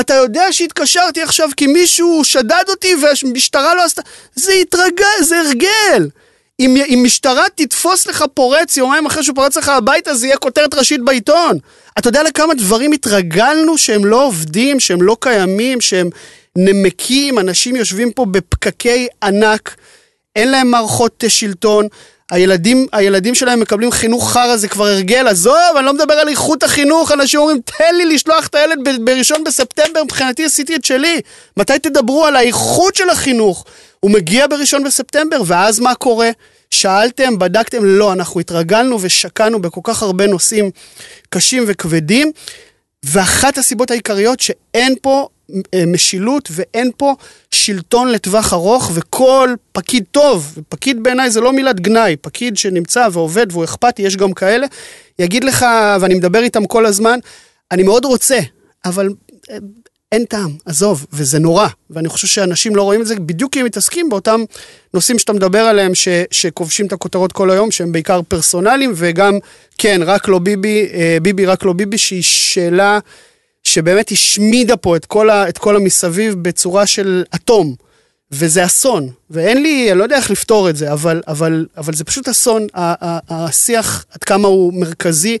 אתה יודע שהתקשרתי עכשיו כי מישהו שדד אותי והמשטרה לא עשתה... זה התרגל, זה הרגל. אם, אם משטרה תתפוס לך פורץ יומיים אחרי שהוא פורץ לך הביתה, זה יהיה כותרת ראשית בעיתון. אתה יודע לכמה דברים התרגלנו שהם לא עובדים, שהם לא קיימים, שהם נמקים, אנשים יושבים פה בפקקי ענק, אין להם מערכות שלטון. הילדים, הילדים שלהם מקבלים חינוך חרא, זה כבר הרגל, עזוב, אני לא מדבר על איכות החינוך, אנשים אומרים, תן לי לשלוח את הילד בראשון בספטמבר, מבחינתי עשיתי את שלי. מתי תדברו על האיכות של החינוך? הוא מגיע בראשון בספטמבר, ואז מה קורה? שאלתם, בדקתם? לא, אנחנו התרגלנו ושקענו בכל כך הרבה נושאים קשים וכבדים, ואחת הסיבות העיקריות שאין פה משילות ואין פה שלטון לטווח ארוך וכל פקיד טוב, פקיד בעיניי זה לא מילת גנאי, פקיד שנמצא ועובד והוא אכפתי, יש גם כאלה, יגיד לך, ואני מדבר איתם כל הזמן, אני מאוד רוצה, אבל אה, אין טעם, עזוב, וזה נורא. ואני חושב שאנשים לא רואים את זה בדיוק כי הם מתעסקים באותם נושאים שאתה מדבר עליהם, ש, שכובשים את הכותרות כל היום, שהם בעיקר פרסונליים, וגם, כן, רק לא ביבי, אה, ביבי רק לא ביבי, שהיא שאלה שבאמת השמידה פה את כל, ה, את כל המסביב בצורה של אטום. וזה אסון, ואין לי, אני לא יודע איך לפתור את זה, אבל, אבל, אבל זה פשוט אסון, השיח עד כמה הוא מרכזי.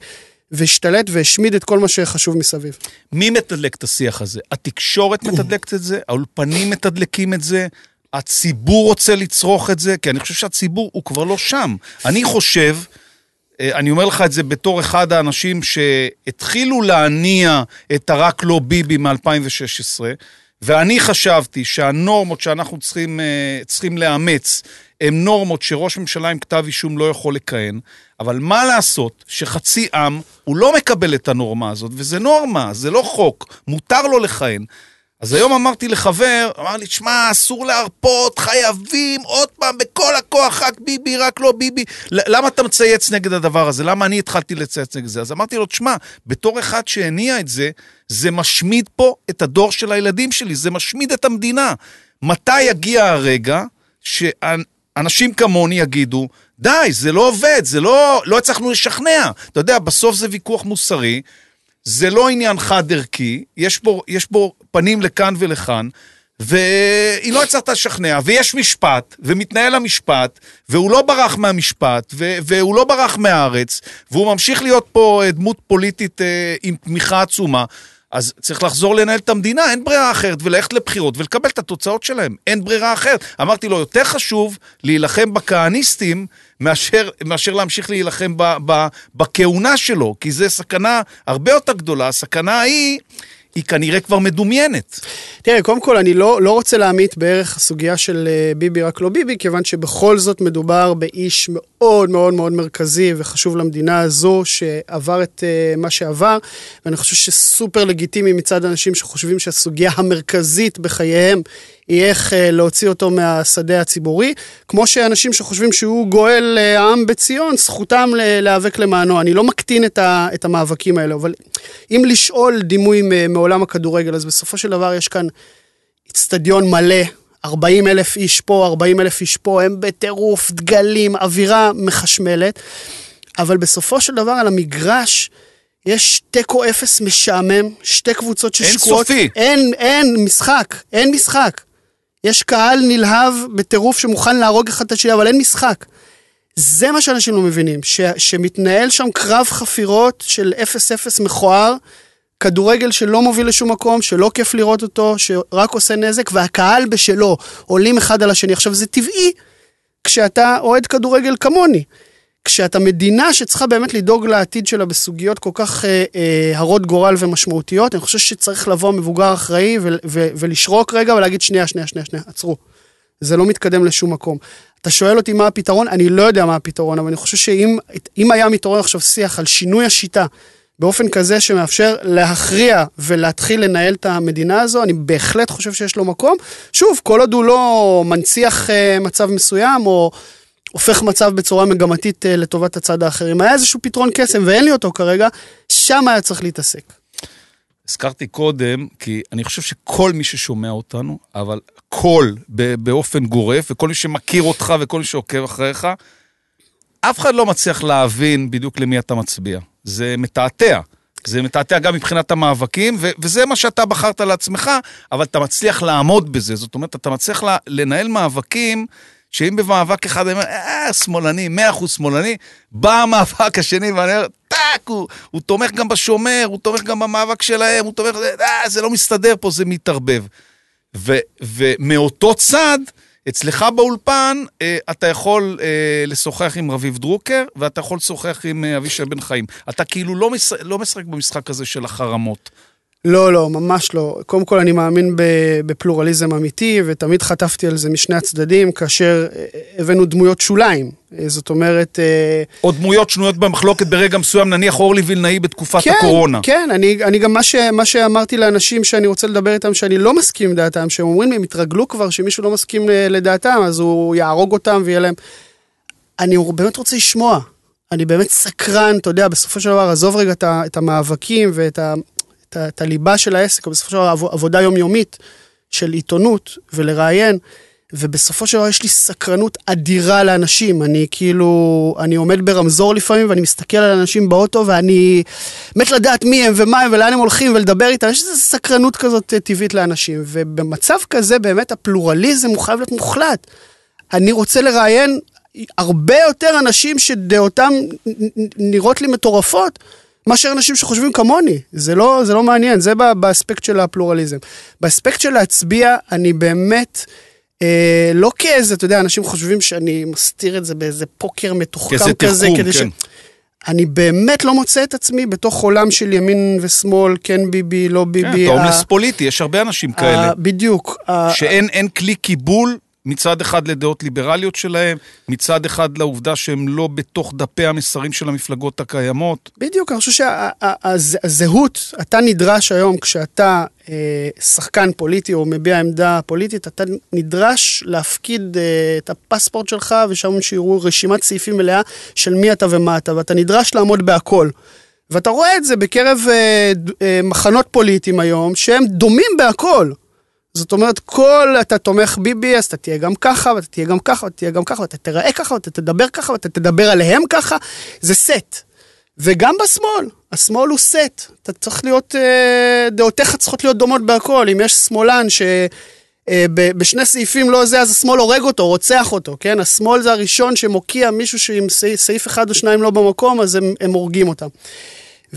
והשתלט והשמיד את כל מה שחשוב מסביב. מי מתדלק את השיח הזה? התקשורת מתדלקת את זה? האולפנים מתדלקים את זה? הציבור רוצה לצרוך את זה? כי אני חושב שהציבור הוא כבר לא שם. אני חושב, אני אומר לך את זה בתור אחד האנשים שהתחילו להניע את הרק לא ביבי מ-2016, ואני חשבתי שהנורמות שאנחנו צריכים, אה, צריכים לאמץ הן נורמות שראש ממשלה עם כתב אישום לא יכול לכהן, אבל מה לעשות שחצי עם, הוא לא מקבל את הנורמה הזאת, וזה נורמה, זה לא חוק, מותר לו לכהן. אז היום אמרתי לחבר, אמר לי, שמע, אסור להרפות, חייבים עוד פעם בכל הכוח, רק ביבי, רק לא ביבי. למה אתה מצייץ נגד הדבר הזה? למה אני התחלתי לצייץ נגד זה? אז אמרתי לו, תשמע, בתור אחד שהניע את זה, זה משמיד פה את הדור של הילדים שלי, זה משמיד את המדינה. מתי יגיע הרגע שאנשים כמוני יגידו, די, זה לא עובד, זה לא, לא הצלחנו לשכנע. אתה יודע, בסוף זה ויכוח מוסרי, זה לא עניין חד-ערכי, יש יש בו פנים לכאן ולכאן, והיא לא הצלחת לשכנע, ויש משפט, ומתנהל המשפט, והוא לא ברח מהמשפט, ו- והוא לא ברח מהארץ, והוא ממשיך להיות פה אה, דמות פוליטית אה, עם תמיכה עצומה. אז צריך לחזור לנהל את המדינה, אין ברירה אחרת, וללכת לבחירות ולקבל את התוצאות שלהם. אין ברירה אחרת. אמרתי לו, יותר חשוב להילחם בכהניסטים מאשר, מאשר להמשיך להילחם ב, ב, בכהונה שלו, כי זו סכנה הרבה יותר גדולה. הסכנה היא... היא כנראה כבר מדומיינת. תראה, קודם כל, אני לא, לא רוצה להמעיט בערך הסוגיה של uh, ביבי רק לא ביבי, כיוון שבכל זאת מדובר באיש מאוד מאוד מאוד מרכזי וחשוב למדינה הזו, שעבר את uh, מה שעבר, ואני חושב שסופר לגיטימי מצד אנשים שחושבים שהסוגיה המרכזית בחייהם היא איך אה, להוציא אותו מהשדה הציבורי, כמו שאנשים שחושבים שהוא גואל אה, העם בציון, זכותם להיאבק למענו. אני לא מקטין את, ה, את המאבקים האלה, אבל אם לשאול דימוי מעולם הכדורגל, אז בסופו של דבר יש כאן אצטדיון מלא, 40 אלף איש פה, 40 אלף איש פה, הם בטירוף, דגלים, אווירה מחשמלת, אבל בסופו של דבר על המגרש, יש תיקו אפס משעמם, שתי קבוצות ששקועות. אין סופי. אין, אין משחק, אין משחק. יש קהל נלהב בטירוף שמוכן להרוג אחד את השני, אבל אין משחק. זה מה שאנשים לא מבינים, ש, שמתנהל שם קרב חפירות של 0-0 מכוער, כדורגל שלא מוביל לשום מקום, שלא כיף לראות אותו, שרק עושה נזק, והקהל בשלו, עולים אחד על השני. עכשיו, זה טבעי כשאתה אוהד כדורגל כמוני. כשאתה מדינה שצריכה באמת לדאוג לעתיד שלה בסוגיות כל כך אה, אה, הרות גורל ומשמעותיות, אני חושב שצריך לבוא מבוגר אחראי ו- ו- ולשרוק רגע ולהגיד שנייה, שנייה, שנייה, שנייה, עצרו. זה לא מתקדם לשום מקום. אתה שואל אותי מה הפתרון, אני לא יודע מה הפתרון, אבל אני חושב שאם היה מתעורר עכשיו שיח על שינוי השיטה באופן כזה שמאפשר להכריע ולהתחיל לנהל את המדינה הזו, אני בהחלט חושב שיש לו מקום. שוב, כל עוד הוא לא מנציח אה, מצב מסוים או... הופך מצב בצורה מגמתית אה, לטובת הצד האחר. אם היה איזשהו פתרון קסם ואין לי אותו כרגע, שם היה צריך להתעסק. הזכרתי קודם, כי אני חושב שכל מי ששומע אותנו, אבל כל באופן גורף, וכל מי שמכיר אותך וכל מי שעוקב אחריך, אף אחד לא מצליח להבין בדיוק למי אתה מצביע. זה מתעתע. זה מתעתע גם מבחינת המאבקים, וזה מה שאתה בחרת לעצמך, אבל אתה מצליח לעמוד בזה. זאת אומרת, אתה מצליח לנהל מאבקים שאם במאבק אחד אני אומר, אה, שמאלני, מאה אחוז שמאלני, בא המאבק השני ואני אומר, טאק, הוא, הוא תומך גם בשומר, הוא תומך גם במאבק שלהם, הוא תומך, אה, זה לא מסתדר פה, זה מתערבב. ו, ומאותו צד, אצלך באולפן, אה, אתה יכול אה, לשוחח עם רביב דרוקר, ואתה יכול לשוחח עם אה, אבישי בן חיים. אתה כאילו לא, מש, לא משחק במשחק הזה של החרמות. לא, לא, ממש לא. קודם כל, אני מאמין בפלורליזם אמיתי, ותמיד חטפתי על זה משני הצדדים, כאשר אה, הבאנו דמויות שוליים. אה, זאת אומרת... אה, או דמויות שנויות במחלוקת ברגע מסוים, נניח אורלי וילנאי בתקופת כן, הקורונה. כן, אני, אני גם, מה, ש, מה שאמרתי לאנשים שאני רוצה לדבר איתם, שאני לא מסכים עם דעתם, שהם אומרים לי, הם התרגלו כבר שמישהו לא מסכים לדעתם, אז הוא יהרוג אותם ויהיה להם... אני באמת רוצה לשמוע. אני באמת סקרן, אתה יודע, בסופו של דבר, עזוב רגע את המאבקים ואת ה... את, הליבה של העסק, בסופו של דבר עבודה יומיומית של עיתונות ולראיין. ובסופו של דבר יש לי סקרנות אדירה לאנשים. אני כאילו, אני עומד ברמזור לפעמים ואני מסתכל על אנשים באוטו ואני מת לדעת מי הם ומה הם ולאן הם הולכים ולדבר איתם. יש איזו סקרנות כזאת טבעית לאנשים. ובמצב כזה באמת הפלורליזם הוא חייב להיות מוחלט. אני רוצה לראיין הרבה יותר אנשים שדעותם נראות לי מטורפות. מאשר אנשים שחושבים כמוני, זה לא, זה לא מעניין, זה באספקט של הפלורליזם. באספקט של להצביע, אני באמת, אה, לא כאיזה, אתה יודע, אנשים חושבים שאני מסתיר את זה באיזה פוקר מתוחכם כזה, תחכום, כדי כן. ש... אני באמת לא מוצא את עצמי בתוך עולם של ימין ושמאל, כן ביבי, לא ביבי. כן, אתה הומלס פוליטי, יש הרבה אנשים כאלה. בדיוק. שאין כלי קיבול מצד אחד לדעות ליברליות שלהם, מצד אחד לעובדה שהם לא בתוך דפי המסרים של המפלגות הקיימות. בדיוק, אני חושב שהזהות, אתה נדרש היום כשאתה אה, שחקן פוליטי או מביע עמדה פוליטית, אתה נדרש להפקיד אה, את הפספורט שלך ושם שיראו רשימת סעיפים מלאה של מי אתה ומה אתה, ואתה נדרש לעמוד בהכל. ואתה רואה את זה בקרב אה, אה, מחנות פוליטיים היום, שהם דומים בהכל. זאת אומרת, כל אתה תומך ביבי, אז אתה תהיה גם ככה, ואתה תהיה גם ככה, ואתה תהיה גם ככה, ואתה תיראה ככה, ואתה תדבר ככה, ואתה תדבר עליהם ככה, זה סט. וגם בשמאל, השמאל הוא סט. אתה צריך להיות, אה, דעותיך צריכות להיות דומות בהכל. אם יש שמאלן ש... אה, סעיפים לא זה, אז השמאל הורג אותו, רוצח אותו, כן? השמאל זה הראשון שמוקיע מישהו שעם סעיף אחד או שניים לא במקום, אז הם, הם הורגים אותם.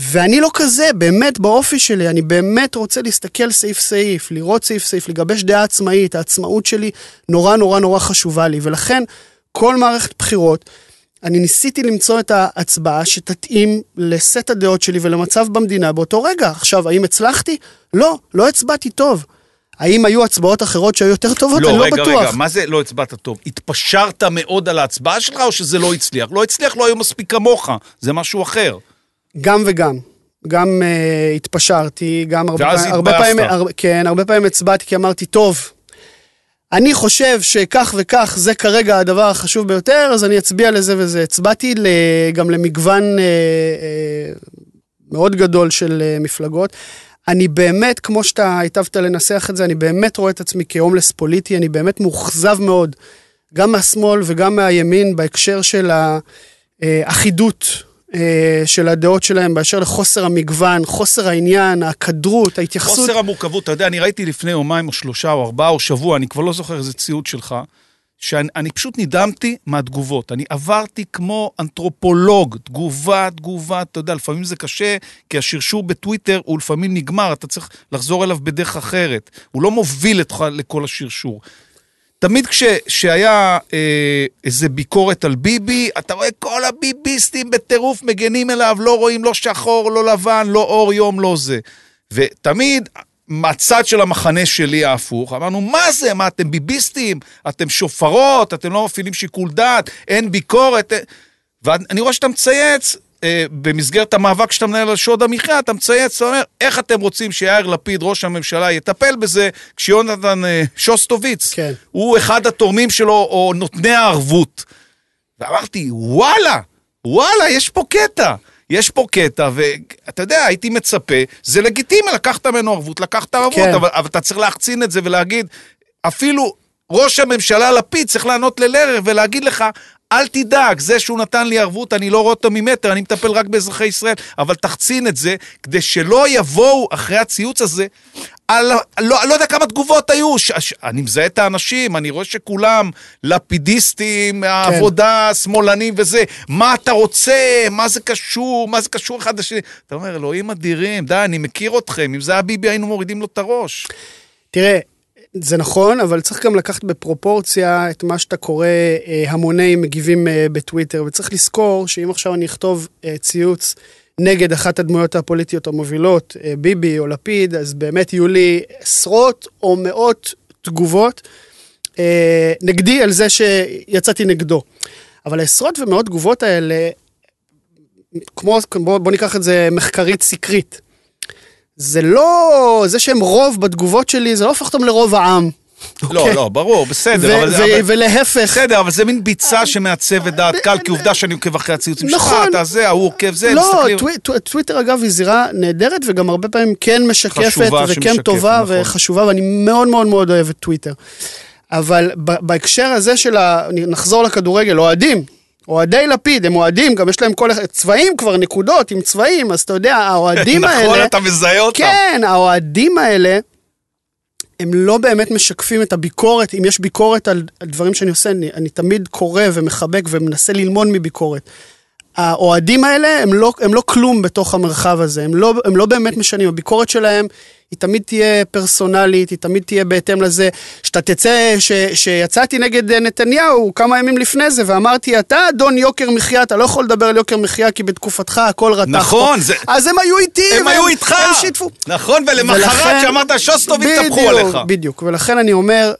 ואני לא כזה, באמת באופי שלי, אני באמת רוצה להסתכל סעיף סעיף, לראות סעיף סעיף, לגבש דעה עצמאית, העצמאות שלי נורא נורא נורא חשובה לי, ולכן כל מערכת בחירות, אני ניסיתי למצוא את ההצבעה שתתאים לסט הדעות שלי ולמצב במדינה באותו רגע. עכשיו, האם הצלחתי? לא, לא הצבעתי טוב. האם היו הצבעות אחרות שהיו יותר טובות? לא, אני לא רגע, בטוח. רגע, מה זה לא הצבעת טוב? התפשרת מאוד על ההצבעה שלך או שזה לא הצליח? לא הצליח, לא היו מספיק כמוך, זה משהו אחר. גם וגם. גם uh, התפשרתי, גם הרבה, ואז הרבה פעמים, הרבה, כן, הרבה פעמים הצבעתי כי אמרתי, טוב, אני חושב שכך וכך זה כרגע הדבר החשוב ביותר, אז אני אצביע לזה וזה. הצבעתי גם למגוון uh, uh, מאוד גדול של uh, מפלגות. אני באמת, כמו שאתה היטבת לנסח את זה, אני באמת רואה את עצמי כהומלס פוליטי, אני באמת מאוכזב מאוד, גם מהשמאל וגם מהימין, בהקשר של האחידות של הדעות שלהם באשר לחוסר המגוון, חוסר העניין, הכדרות, ההתייחסות. חוסר המורכבות, אתה יודע, אני ראיתי לפני יומיים או שלושה או ארבעה או שבוע, אני כבר לא זוכר איזה ציוד שלך, שאני פשוט נדהמתי מהתגובות. אני עברתי כמו אנתרופולוג, תגובה, תגובה, אתה יודע, לפעמים זה קשה, כי השרשור בטוויטר הוא לפעמים נגמר, אתה צריך לחזור אליו בדרך אחרת. הוא לא מוביל אותך לכל השרשור. תמיד כשהיה אה, איזה ביקורת על ביבי, אתה רואה כל הביביסטים בטירוף מגנים אליו, לא רואים לא שחור, לא לבן, לא אור יום, לא זה. ותמיד, מהצד של המחנה שלי ההפוך, אמרנו, מה זה? מה, אתם ביביסטים? אתם שופרות? אתם לא מפעילים שיקול דעת? אין ביקורת? ואני רואה שאתה מצייץ, אה, במסגרת המאבק שאתה מנהל על שוד המחיה, אתה מצייץ, אתה אומר, איך אתם רוצים שיאיר לפיד, ראש הממשלה, יטפל בזה, כשיונתן אה, שוסטוביץ, כן. הוא אחד התורמים שלו, או נותני הערבות. ואמרתי, וואלה, וואלה, יש פה קטע. יש פה קטע, ואתה יודע, הייתי מצפה, זה לגיטימי, לקחת ממנו ערבות, לקחת ערבות, כן. אבל, אבל אתה צריך להחצין את זה ולהגיד, אפילו ראש הממשלה לפיד צריך לענות ללרר ולהגיד לך, אל תדאג, זה שהוא נתן לי ערבות, אני לא רואה אותו ממטר, אני מטפל רק באזרחי ישראל, אבל תחצין את זה, כדי שלא יבואו אחרי הציוץ הזה, על, לא, לא יודע כמה תגובות היו, ש, ש, אני מזהה את האנשים, אני רואה שכולם לפידיסטים, כן. העבודה, שמאלנים וזה, מה אתה רוצה, מה זה קשור, מה זה קשור אחד לשני. אתה אומר, אלוהים אדירים, די, אני מכיר אתכם, אם זה היה ביבי היינו מורידים לו את הראש. תראה, זה נכון, אבל צריך גם לקחת בפרופורציה את מה שאתה קורא אה, המוני מגיבים אה, בטוויטר, וצריך לזכור שאם עכשיו אני אכתוב אה, ציוץ נגד אחת הדמויות הפוליטיות המובילות, אה, ביבי או לפיד, אז באמת יהיו לי עשרות או מאות תגובות אה, נגדי על זה שיצאתי נגדו. אבל העשרות ומאות תגובות האלה, כמו, בוא, בוא ניקח את זה מחקרית סקרית. זה לא, זה שהם רוב בתגובות שלי, זה לא הופך אותם לרוב העם. לא, אוקיי? לא, ברור, בסדר, ולהפך, בסדר, אבל זה מין ביצה שמעצבת דעת קהל, כי עובדה שאני עוקב אחרי הציוצים שלך. אתה זה, ההוא עוקב זה, לא, מסתכלים... טו- טוויטר אגב היא זירה נהדרת וגם הרבה פעמים כן משקפת וכן טובה נכון. וחשובה ואני מאוד מאוד מאוד אוהב את טוויטר. אבל בהקשר הזה של ה... נחזור לכדורגל, אוהדים. אוהדי לפיד, הם אוהדים, גם יש להם כל צבעים כבר, נקודות עם צבעים, אז אתה יודע, האוהדים האלה... נכון, אתה מזהה אותם. כן, האוהדים האלה, הם לא באמת משקפים את הביקורת. אם יש ביקורת על, על דברים שאני עושה, אני, אני תמיד קורא ומחבק ומנסה ללמוד מביקורת. האוהדים האלה הם לא, הם לא כלום בתוך המרחב הזה, הם לא, הם לא באמת משנים. הביקורת שלהם היא תמיד תהיה פרסונלית, היא תמיד תהיה בהתאם לזה. שאתה תצא, ש, שיצאתי נגד אה, נתניהו כמה ימים לפני זה ואמרתי, אתה אדון יוקר מחיה, אתה לא יכול לדבר על יוקר מחיה כי בתקופתך הכל רתח נכון, פה. זה- אז הם היו איתי. הם והם- היו איתך. הם שיתפו. נכון, ולמחרת שאמרת בדיוק, טפחו עליך. בדיוק, ולכן אני אומר,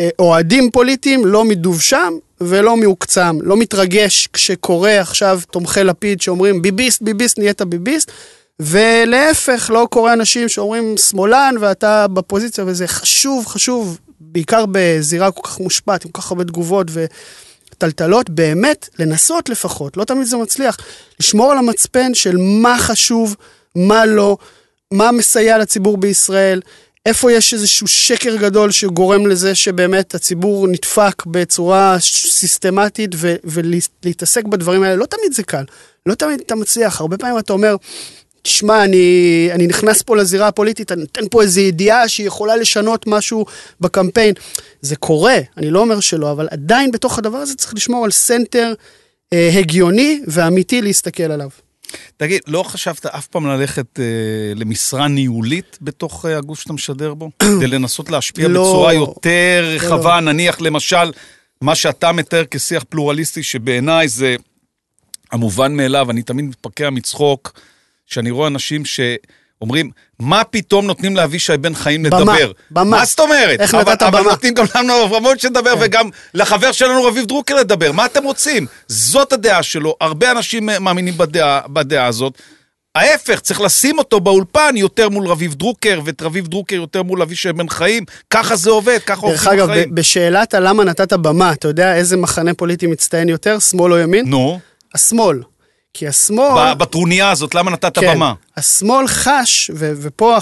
אה, אוהדים פוליטיים לא מדובשם ולא מעוקצם. לא מתרגש כשקורה עכשיו תומכי לפיד שאומרים ביביסט, ביביסט, נהיית ביביסט. ולהפך, לא קורה אנשים שאומרים שמאלן ואתה בפוזיציה, וזה חשוב, חשוב, בעיקר בזירה כל כך מושפעת, עם כל כך הרבה תגובות וטלטלות, באמת לנסות לפחות, לא תמיד זה מצליח, לשמור על המצפן של מה חשוב, מה לא, מה מסייע לציבור בישראל, איפה יש איזשהו שקר גדול שגורם לזה שבאמת הציבור נדפק בצורה סיסטמטית ו- ולהתעסק בדברים האלה, לא תמיד זה קל, לא תמיד אתה מצליח, הרבה פעמים אתה אומר, תשמע, אני, אני נכנס פה לזירה הפוליטית, אני נותן פה איזו ידיעה שהיא יכולה לשנות משהו בקמפיין. זה קורה, אני לא אומר שלא, אבל עדיין בתוך הדבר הזה צריך לשמור על center אה, הגיוני ואמיתי להסתכל עליו. תגיד, לא חשבת אף פעם ללכת אה, למשרה ניהולית בתוך אה, הגוף שאתה משדר בו? כדי לנסות להשפיע לא. בצורה יותר לא, רחבה, נניח למשל, מה שאתה מתאר כשיח פלורליסטי, שבעיניי זה המובן מאליו, אני תמיד מתפקע מצחוק, שאני רואה אנשים שאומרים, מה פתאום נותנים לאבישי בן חיים במה, לדבר? במה. מה זאת אומרת? איך אבל, נתת אבל במה? נותנים גם לנו אברמוביץ' לדבר, וגם לחבר שלנו רביב דרוקר לדבר. מה אתם רוצים? זאת הדעה שלו, הרבה אנשים מאמינים בדעה, בדעה הזאת. ההפך, צריך לשים אותו באולפן יותר מול רביב דרוקר, ואת רביב דרוקר יותר מול אבישי בן חיים. ככה זה עובד, ככה דרך הולכים אגב, החיים. ב- בשאלת הלמה נתת במה, אתה יודע איזה מחנה פוליטי מצטיין יותר, שמאל או ימין? נו, השמאל. כי השמאל... בטרוניה הזאת, למה נתת כן, במה? השמאל חש, ו- ופה,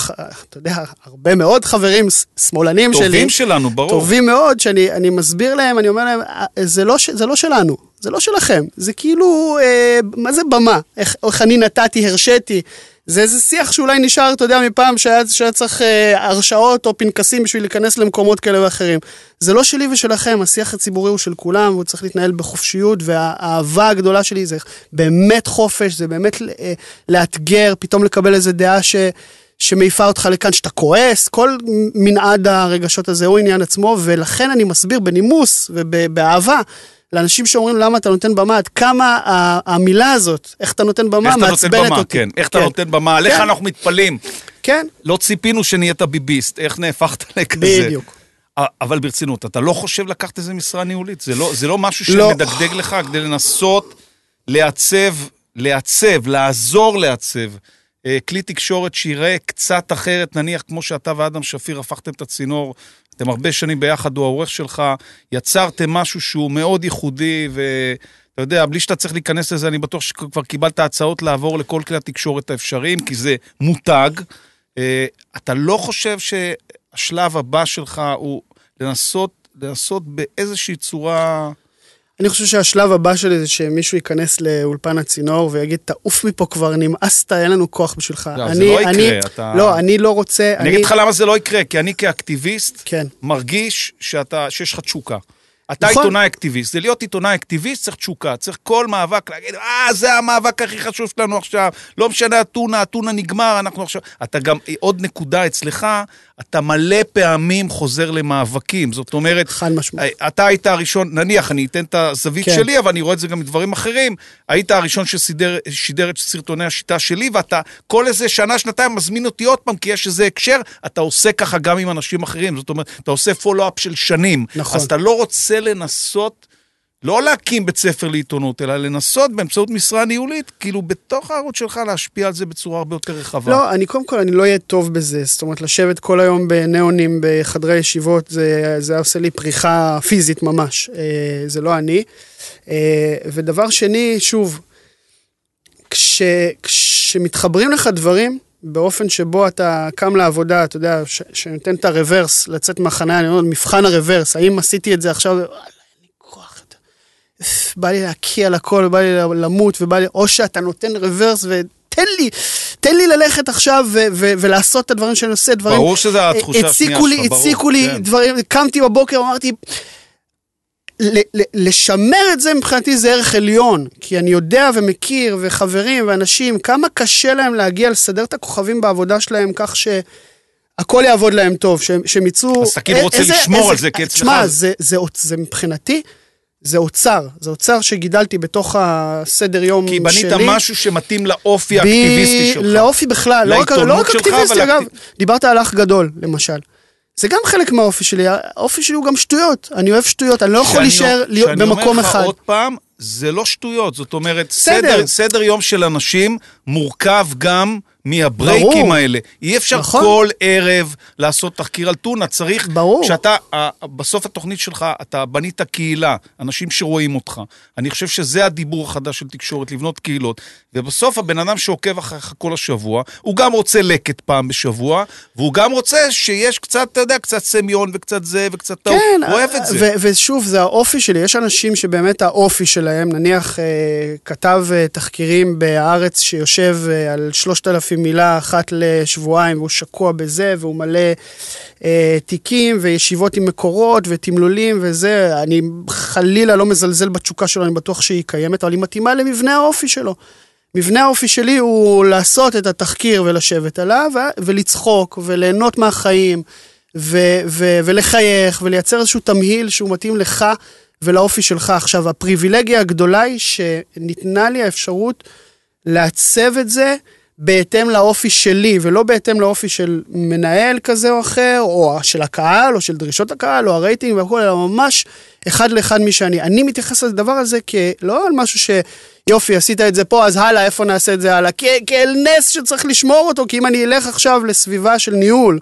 אתה יודע, הרבה מאוד חברים שמאלנים שלי, טובים שלנו, ברור. טובים מאוד, שאני אני מסביר להם, אני אומר להם, "אה, זה לא, זה לא שלנו, זה לא שלכם, זה כאילו, אה, מה זה במה? איך, איך אני נתתי, הרשיתי. זה איזה שיח שאולי נשאר, אתה יודע, מפעם שהיה, שהיה צריך אה, הרשאות או פנקסים בשביל להיכנס למקומות כאלה ואחרים. זה לא שלי ושלכם, השיח הציבורי הוא של כולם, והוא צריך להתנהל בחופשיות, והאהבה הגדולה שלי זה באמת חופש, זה באמת אה, לאתגר, פתאום לקבל איזה דעה ש... שמעיפה אותך לכאן, שאתה כועס, כל מנעד הרגשות הזה הוא עניין עצמו, ולכן אני מסביר בנימוס ובאהבה לאנשים שאומרים למה אתה נותן במה, עד כמה המילה הזאת, איך אתה נותן במה, איך אתה נותן מעצבנת במה, אותי. כן. איך אתה נותן במה, עליך כן. אנחנו מתפלאים. כן, לא ציפינו שנהיית ביביסט, איך נהפכת לכזה. בדיוק. אבל ברצינות, אתה לא חושב לקחת איזה משרה ניהולית? זה לא, זה לא משהו לא. שמדגדג לך כדי לנסות לעצב, לעצב, לעזור לעצב כלי תקשורת שיראה קצת אחרת, נניח כמו שאתה ואדם שפיר הפכתם את הצינור, אתם הרבה שנים ביחד, הוא העורך שלך, יצרתם משהו שהוא מאוד ייחודי, ואתה יודע, בלי שאתה צריך להיכנס לזה, אני בטוח שכבר קיבלת הצעות לעבור לכל כלי התקשורת האפשריים, כי זה מותג. אה, אתה לא חושב שהשלב הבא שלך הוא לנסות, לנסות באיזושהי צורה... אני חושב שהשלב הבא שלי זה שמישהו ייכנס לאולפן הצינור ויגיד, תעוף מפה כבר, נמאסת, אין לנו כוח בשבילך. לא, זה אני- לא יקרה, אני- אתה- לא, אני לא רוצה... אני אגיד לך למה זה לא יקרה, כי אני כאקטיביסט כן. מרגיש שאתה, שיש לך תשוקה. אתה נכון. עיתונאי אקטיביסט, זה להיות עיתונאי אקטיביסט צריך תשוקה, צריך כל מאבק להגיד, אה, זה המאבק הכי חשוב שלנו עכשיו, לא משנה אתונה, אתונה נגמר, אנחנו עכשיו... אתה גם, עוד נקודה אצלך, אתה מלא פעמים חוזר למאבקים, זאת אומרת, חד משמעית. אתה היית הראשון, נניח, אני אתן את הזווית כן. שלי, אבל אני רואה את זה גם מדברים אחרים, היית הראשון ששידר את סרטוני השיטה שלי, ואתה כל איזה שנה, שנתיים מזמין אותי עוד פעם, כי יש איזה הקשר, אתה עושה ככה גם עם אנשים אחרים, זאת אומרת, אתה עושה פולו-אפ של שנים. נכון. אז אתה לא רוצה לנסות לא להקים בית ספר לעיתונות, אלא לנסות באמצעות משרה ניהולית, כאילו בתוך הערוץ שלך להשפיע על זה בצורה הרבה יותר רחבה. לא, אני קודם כל, אני לא אהיה טוב בזה. זאת אומרת, לשבת כל היום בניאונים בחדרי ישיבות, זה, זה עושה לי פריחה פיזית ממש. אה, זה לא אני. אה, ודבר שני, שוב, כש, כשמתחברים לך דברים, באופן שבו אתה קם לעבודה, אתה יודע, ש, שנותן את הרוורס, לצאת מהחניה, אני אומר, מבחן הרוורס, האם עשיתי את זה עכשיו, וואלה, אין לי כוח, אתה- בא לי להקיא על הכל, בא לי למות, ובא לי, או שאתה נותן רוורס ותן לי, תן לי ללכת עכשיו ו- ו- ולעשות את הדברים שאני עושה, דברים... ברור שזו התחושה השנייה הציקו לי, שלך, ברור, הציקו לי כן. דברים, קמתי בבוקר, אמרתי, לשמר את זה מבחינתי זה ערך עליון, כי אני יודע ומכיר וחברים ואנשים, כמה קשה להם להגיע לסדר את הכוכבים בעבודה שלהם כך שהכל יעבוד להם טוב, שהם, יצאו... אז א- רוצה איזה- לשמור איזה- על זה, כי אצלך תשמע, זה- זה, זה, זה, זה מבחינתי, זה אוצר, זה אוצר שגידלתי בתוך הסדר יום כי בנית שלי. משהו שמתאים לאופי האקטיביסטי שלך. לאופי בכלל, לא רק, לא רק אקטיביסטי, אגב, אקטיב- דיברת על אח גדול, למשל. זה גם חלק מהאופי שלי, האופי שלי הוא גם שטויות, אני אוהב שטויות, אני לא יכול להישאר להיות שאני במקום אומר לך אחד. עוד פעם, זה לא שטויות, זאת אומרת, בסדר. סדר, סדר יום של אנשים מורכב גם מהברייקים ברור. האלה. אי אפשר נכון. כל ערב לעשות תחקיר על טונה, צריך... ברור. כשאתה, בסוף התוכנית שלך, אתה בנית קהילה, אנשים שרואים אותך. אני חושב שזה הדיבור החדש של תקשורת, לבנות קהילות. ובסוף הבן אדם שעוקב אחריך כל השבוע, הוא גם רוצה לקט פעם בשבוע, והוא גם רוצה שיש קצת, אתה יודע, קצת סמיון וקצת זה וקצת טעות. כן, הוא אוהב את זה. ו- ושוב, זה האופי שלי, יש אנשים שבאמת האופי שלהם, נניח אה, כתב אה, תחקירים בהארץ שיושב אה, על 3,000 מילה אחת לשבועיים, והוא שקוע בזה, והוא מלא אה, תיקים וישיבות עם מקורות ותמלולים וזה, אני חלילה לא מזלזל בתשוקה שלו, אני בטוח שהיא קיימת, אבל היא מתאימה למבנה האופי שלו. מבנה האופי שלי הוא לעשות את התחקיר ולשבת עליו, ולצחוק וליהנות מהחיים, ו- ו- ולחייך, ולייצר איזשהו תמהיל שהוא מתאים לך ולאופי שלך. עכשיו, הפריבילגיה הגדולה היא שניתנה לי האפשרות לעצב את זה בהתאם לאופי שלי, ולא בהתאם לאופי של מנהל כזה או אחר, או של הקהל, או של דרישות הקהל, או הרייטינג והכול, אלא ממש אחד לאחד מי שאני. אני מתייחס לדבר הזה כלא על משהו ש... יופי, עשית את זה פה, אז הלאה, איפה נעשה את זה הלאה? כאל נס שצריך לשמור אותו, כי אם אני אלך עכשיו לסביבה של ניהול,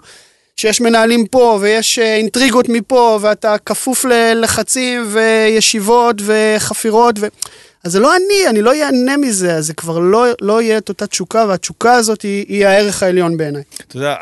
שיש מנהלים פה, ויש אה, אינטריגות מפה, ואתה כפוף ללחצים, וישיבות, וחפירות, ו... אז זה לא אני, אני לא ייהנה מזה, אז זה כבר לא, לא יהיה את אותה תשוקה, והתשוקה הזאת היא, היא הערך העליון בעיניי. אתה יודע,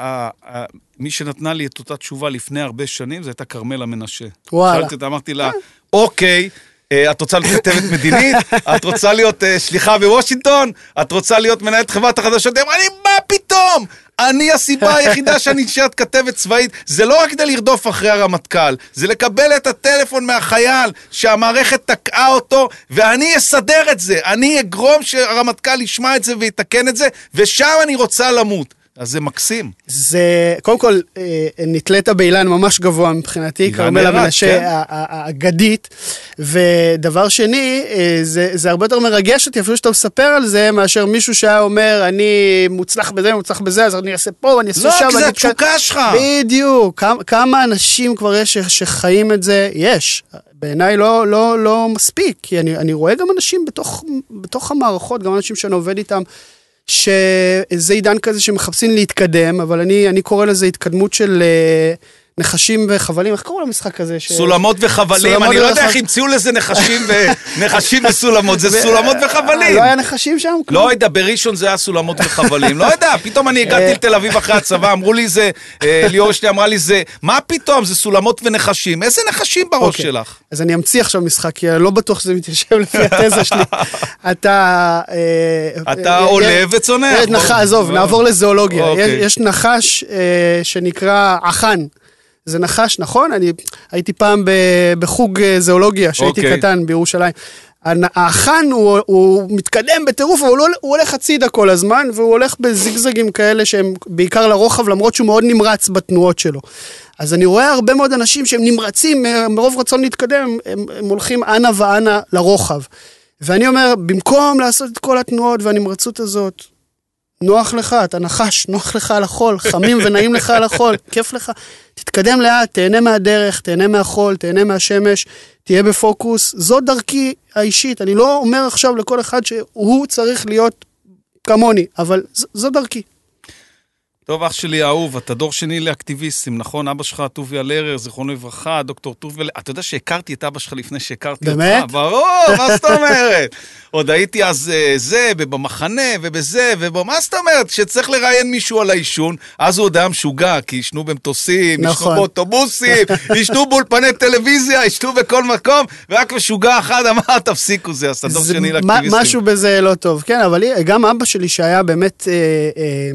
מי שנתנה לי את אותה תשובה לפני הרבה שנים, זו הייתה כרמלה מנשה. וואלה. שאלתי אותה, אמרתי לה, אוקיי, אה, את רוצה להיות כתבת מדינית? את רוצה להיות אה, שליחה בוושינגטון? את רוצה להיות מנהלת חברת החדשות? לי, מה פתאום? אני הסיבה היחידה שאני נשארת כתבת צבאית, זה לא רק כדי לרדוף אחרי הרמטכ"ל, זה לקבל את הטלפון מהחייל שהמערכת תקעה אותו, ואני אסדר את זה, אני אגרום שהרמטכ"ל ישמע את זה ויתקן את זה, ושם אני רוצה למות. אז זה מקסים. זה, קודם כל, אה, נתלית באילן ממש גבוה מבחינתי, כרמלה מנשה כן. האגדית. ודבר שני, אה, זה, זה הרבה יותר מרגש אותי, אפילו שאתה מספר על זה, מאשר מישהו שהיה אומר, אני מוצלח בזה, מוצלח בזה, אז אני אעשה פה, ואני אעשה לא, שם. כי זה התשוקה שלך. בדיוק. כמה, כמה אנשים כבר יש שחיים את זה? יש. בעיניי לא, לא, לא מספיק, כי אני, אני רואה גם אנשים בתוך, בתוך המערכות, גם אנשים שאני עובד איתם, שזה עידן כזה שמחפשים להתקדם, אבל אני, אני קורא לזה התקדמות של אה, נחשים וחבלים, איך קוראים למשחק הזה? ש... סולמות וחבלים, סולמות אני לא יודע איך המציאו לזה נחשים ו- נחשים וסולמות, זה סולמות וחבלים. לא היה נחשים שם? לא יודע, בראשון זה היה סולמות וחבלים, לא יודע, פתאום אני הגעתי לתל אביב אחרי הצבא, אמרו לי זה, אה, ליאור אשתי אמרה לי זה, מה פתאום, זה סולמות ונחשים, איזה נחשים בראש אוקיי. שלך? אז אני אמציא עכשיו משחק, כי אני לא בטוח שזה מתיישב לפי התזה שלי. אתה... אה, אתה אה, עולה אה, וצונח. אה, נח- עזוב. נעבור לזואולוגיה. אוקיי. יש- נחש אה, שנקרא אחן. זה נחש, נכון? אני הייתי פעם ב- בחוג אה, זואולוגיה, כשהייתי אוקיי. קטן בירושלים. האחן הוא, הוא מתקדם בטירוף, אבל הוא, לא, הוא הולך הצידה כל הזמן, והוא הולך בזיגזגים כאלה שהם בעיקר לרוחב, למרות שהוא מאוד נמרץ בתנועות שלו. אז אני רואה הרבה מאוד אנשים שהם נמרצים, אה, מרוב רצון להתקדם, הם, הם הולכים אנה ואנה לרוחב. ואני אומר, במקום לעשות את כל התנועות והנמרצות הזאת, נוח לך, אתה נחש, נוח לך על החול, חמים ונעים לך על החול, כיף לך. תתקדם לאט, תהנה מהדרך, תהנה מהחול, תהנה מהשמש, תהיה בפוקוס. זו דרכי האישית. אני לא אומר עכשיו לכל אחד שהוא צריך להיות כמוני, אבל זו דרכי. טוב, אח שלי האהוב, אתה דור שני לאקטיביסטים, נכון? אבא שלך, טוביה לרר, זיכרונו לברכה, דוקטור טוביה לרר. אתה יודע שהכרתי את אבא שלך לפני שהכרתי באמת? אותך? באמת? ברור, מה זאת אומרת? עוד הייתי אז אה, זה, ובמחנה, ובזה, ומה זאת אומרת? שצריך לראיין מישהו על העישון, אז הוא עוד היה משוגע, כי עישנו במטוסים, נכון. עישנו באוטובוסים, עישנו באולפני טלוויזיה, עישנו בכל מקום, ורק משוגע אחד אמר, תפסיקו זה, אז אתה דור שני לאקטיביסטים. משהו בזה לא טוב, כן, אבל גם אבא שלי שהיה באמת... אה, אה,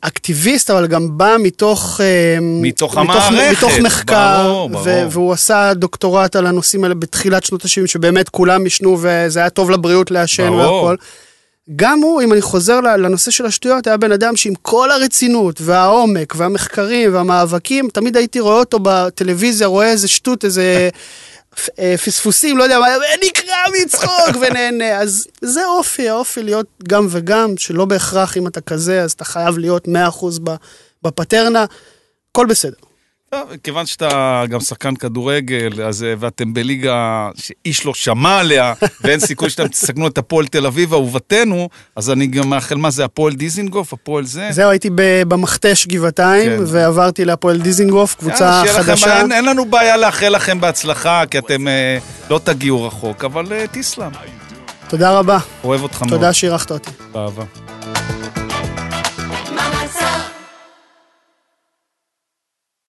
אקטיביסט? אקטיביסט, אבל גם בא מתוך... אה, מתוך המערכת, מתוך מחקר, ברור, ברור. והוא עשה דוקטורט על הנושאים האלה בתחילת שנות ה-70, שבאמת כולם עישנו וזה היה טוב לבריאות לעשן והכל. גם הוא, אם אני חוזר לנושא של השטויות, היה בן אדם שעם כל הרצינות והעומק והמחקרים והמאבקים, תמיד הייתי רואה אותו בטלוויזיה, רואה איזה שטות, איזה... אה, פספוסים, לא יודע מה, ונקרע מצחוק ונהנה. אז זה אופי, האופי להיות גם וגם, שלא בהכרח אם אתה כזה, אז אתה חייב להיות 100% בפטרנה, הכל בסדר. כיוון שאתה גם שחקן כדורגל, אז, אה, ואתם בליגה שאיש לא שמע עליה, ואין סיכוי שאתם תסכנו את הפועל תל אביב, אהובתנו, אז אני גם מאחל, מה זה, הפועל דיזינגוף, הפועל זה? זהו, הייתי במכתש גבעתיים, כן. ועברתי להפועל דיזינגוף, קבוצה yeah, חדשה. לכם, אין, אין לנו בעיה לאחל לכם בהצלחה, כי אתם אה, לא תגיעו רחוק, אבל אה, תסלם. תודה רבה. אוהב אותך מאוד. תודה שאירחת אותי. באהבה.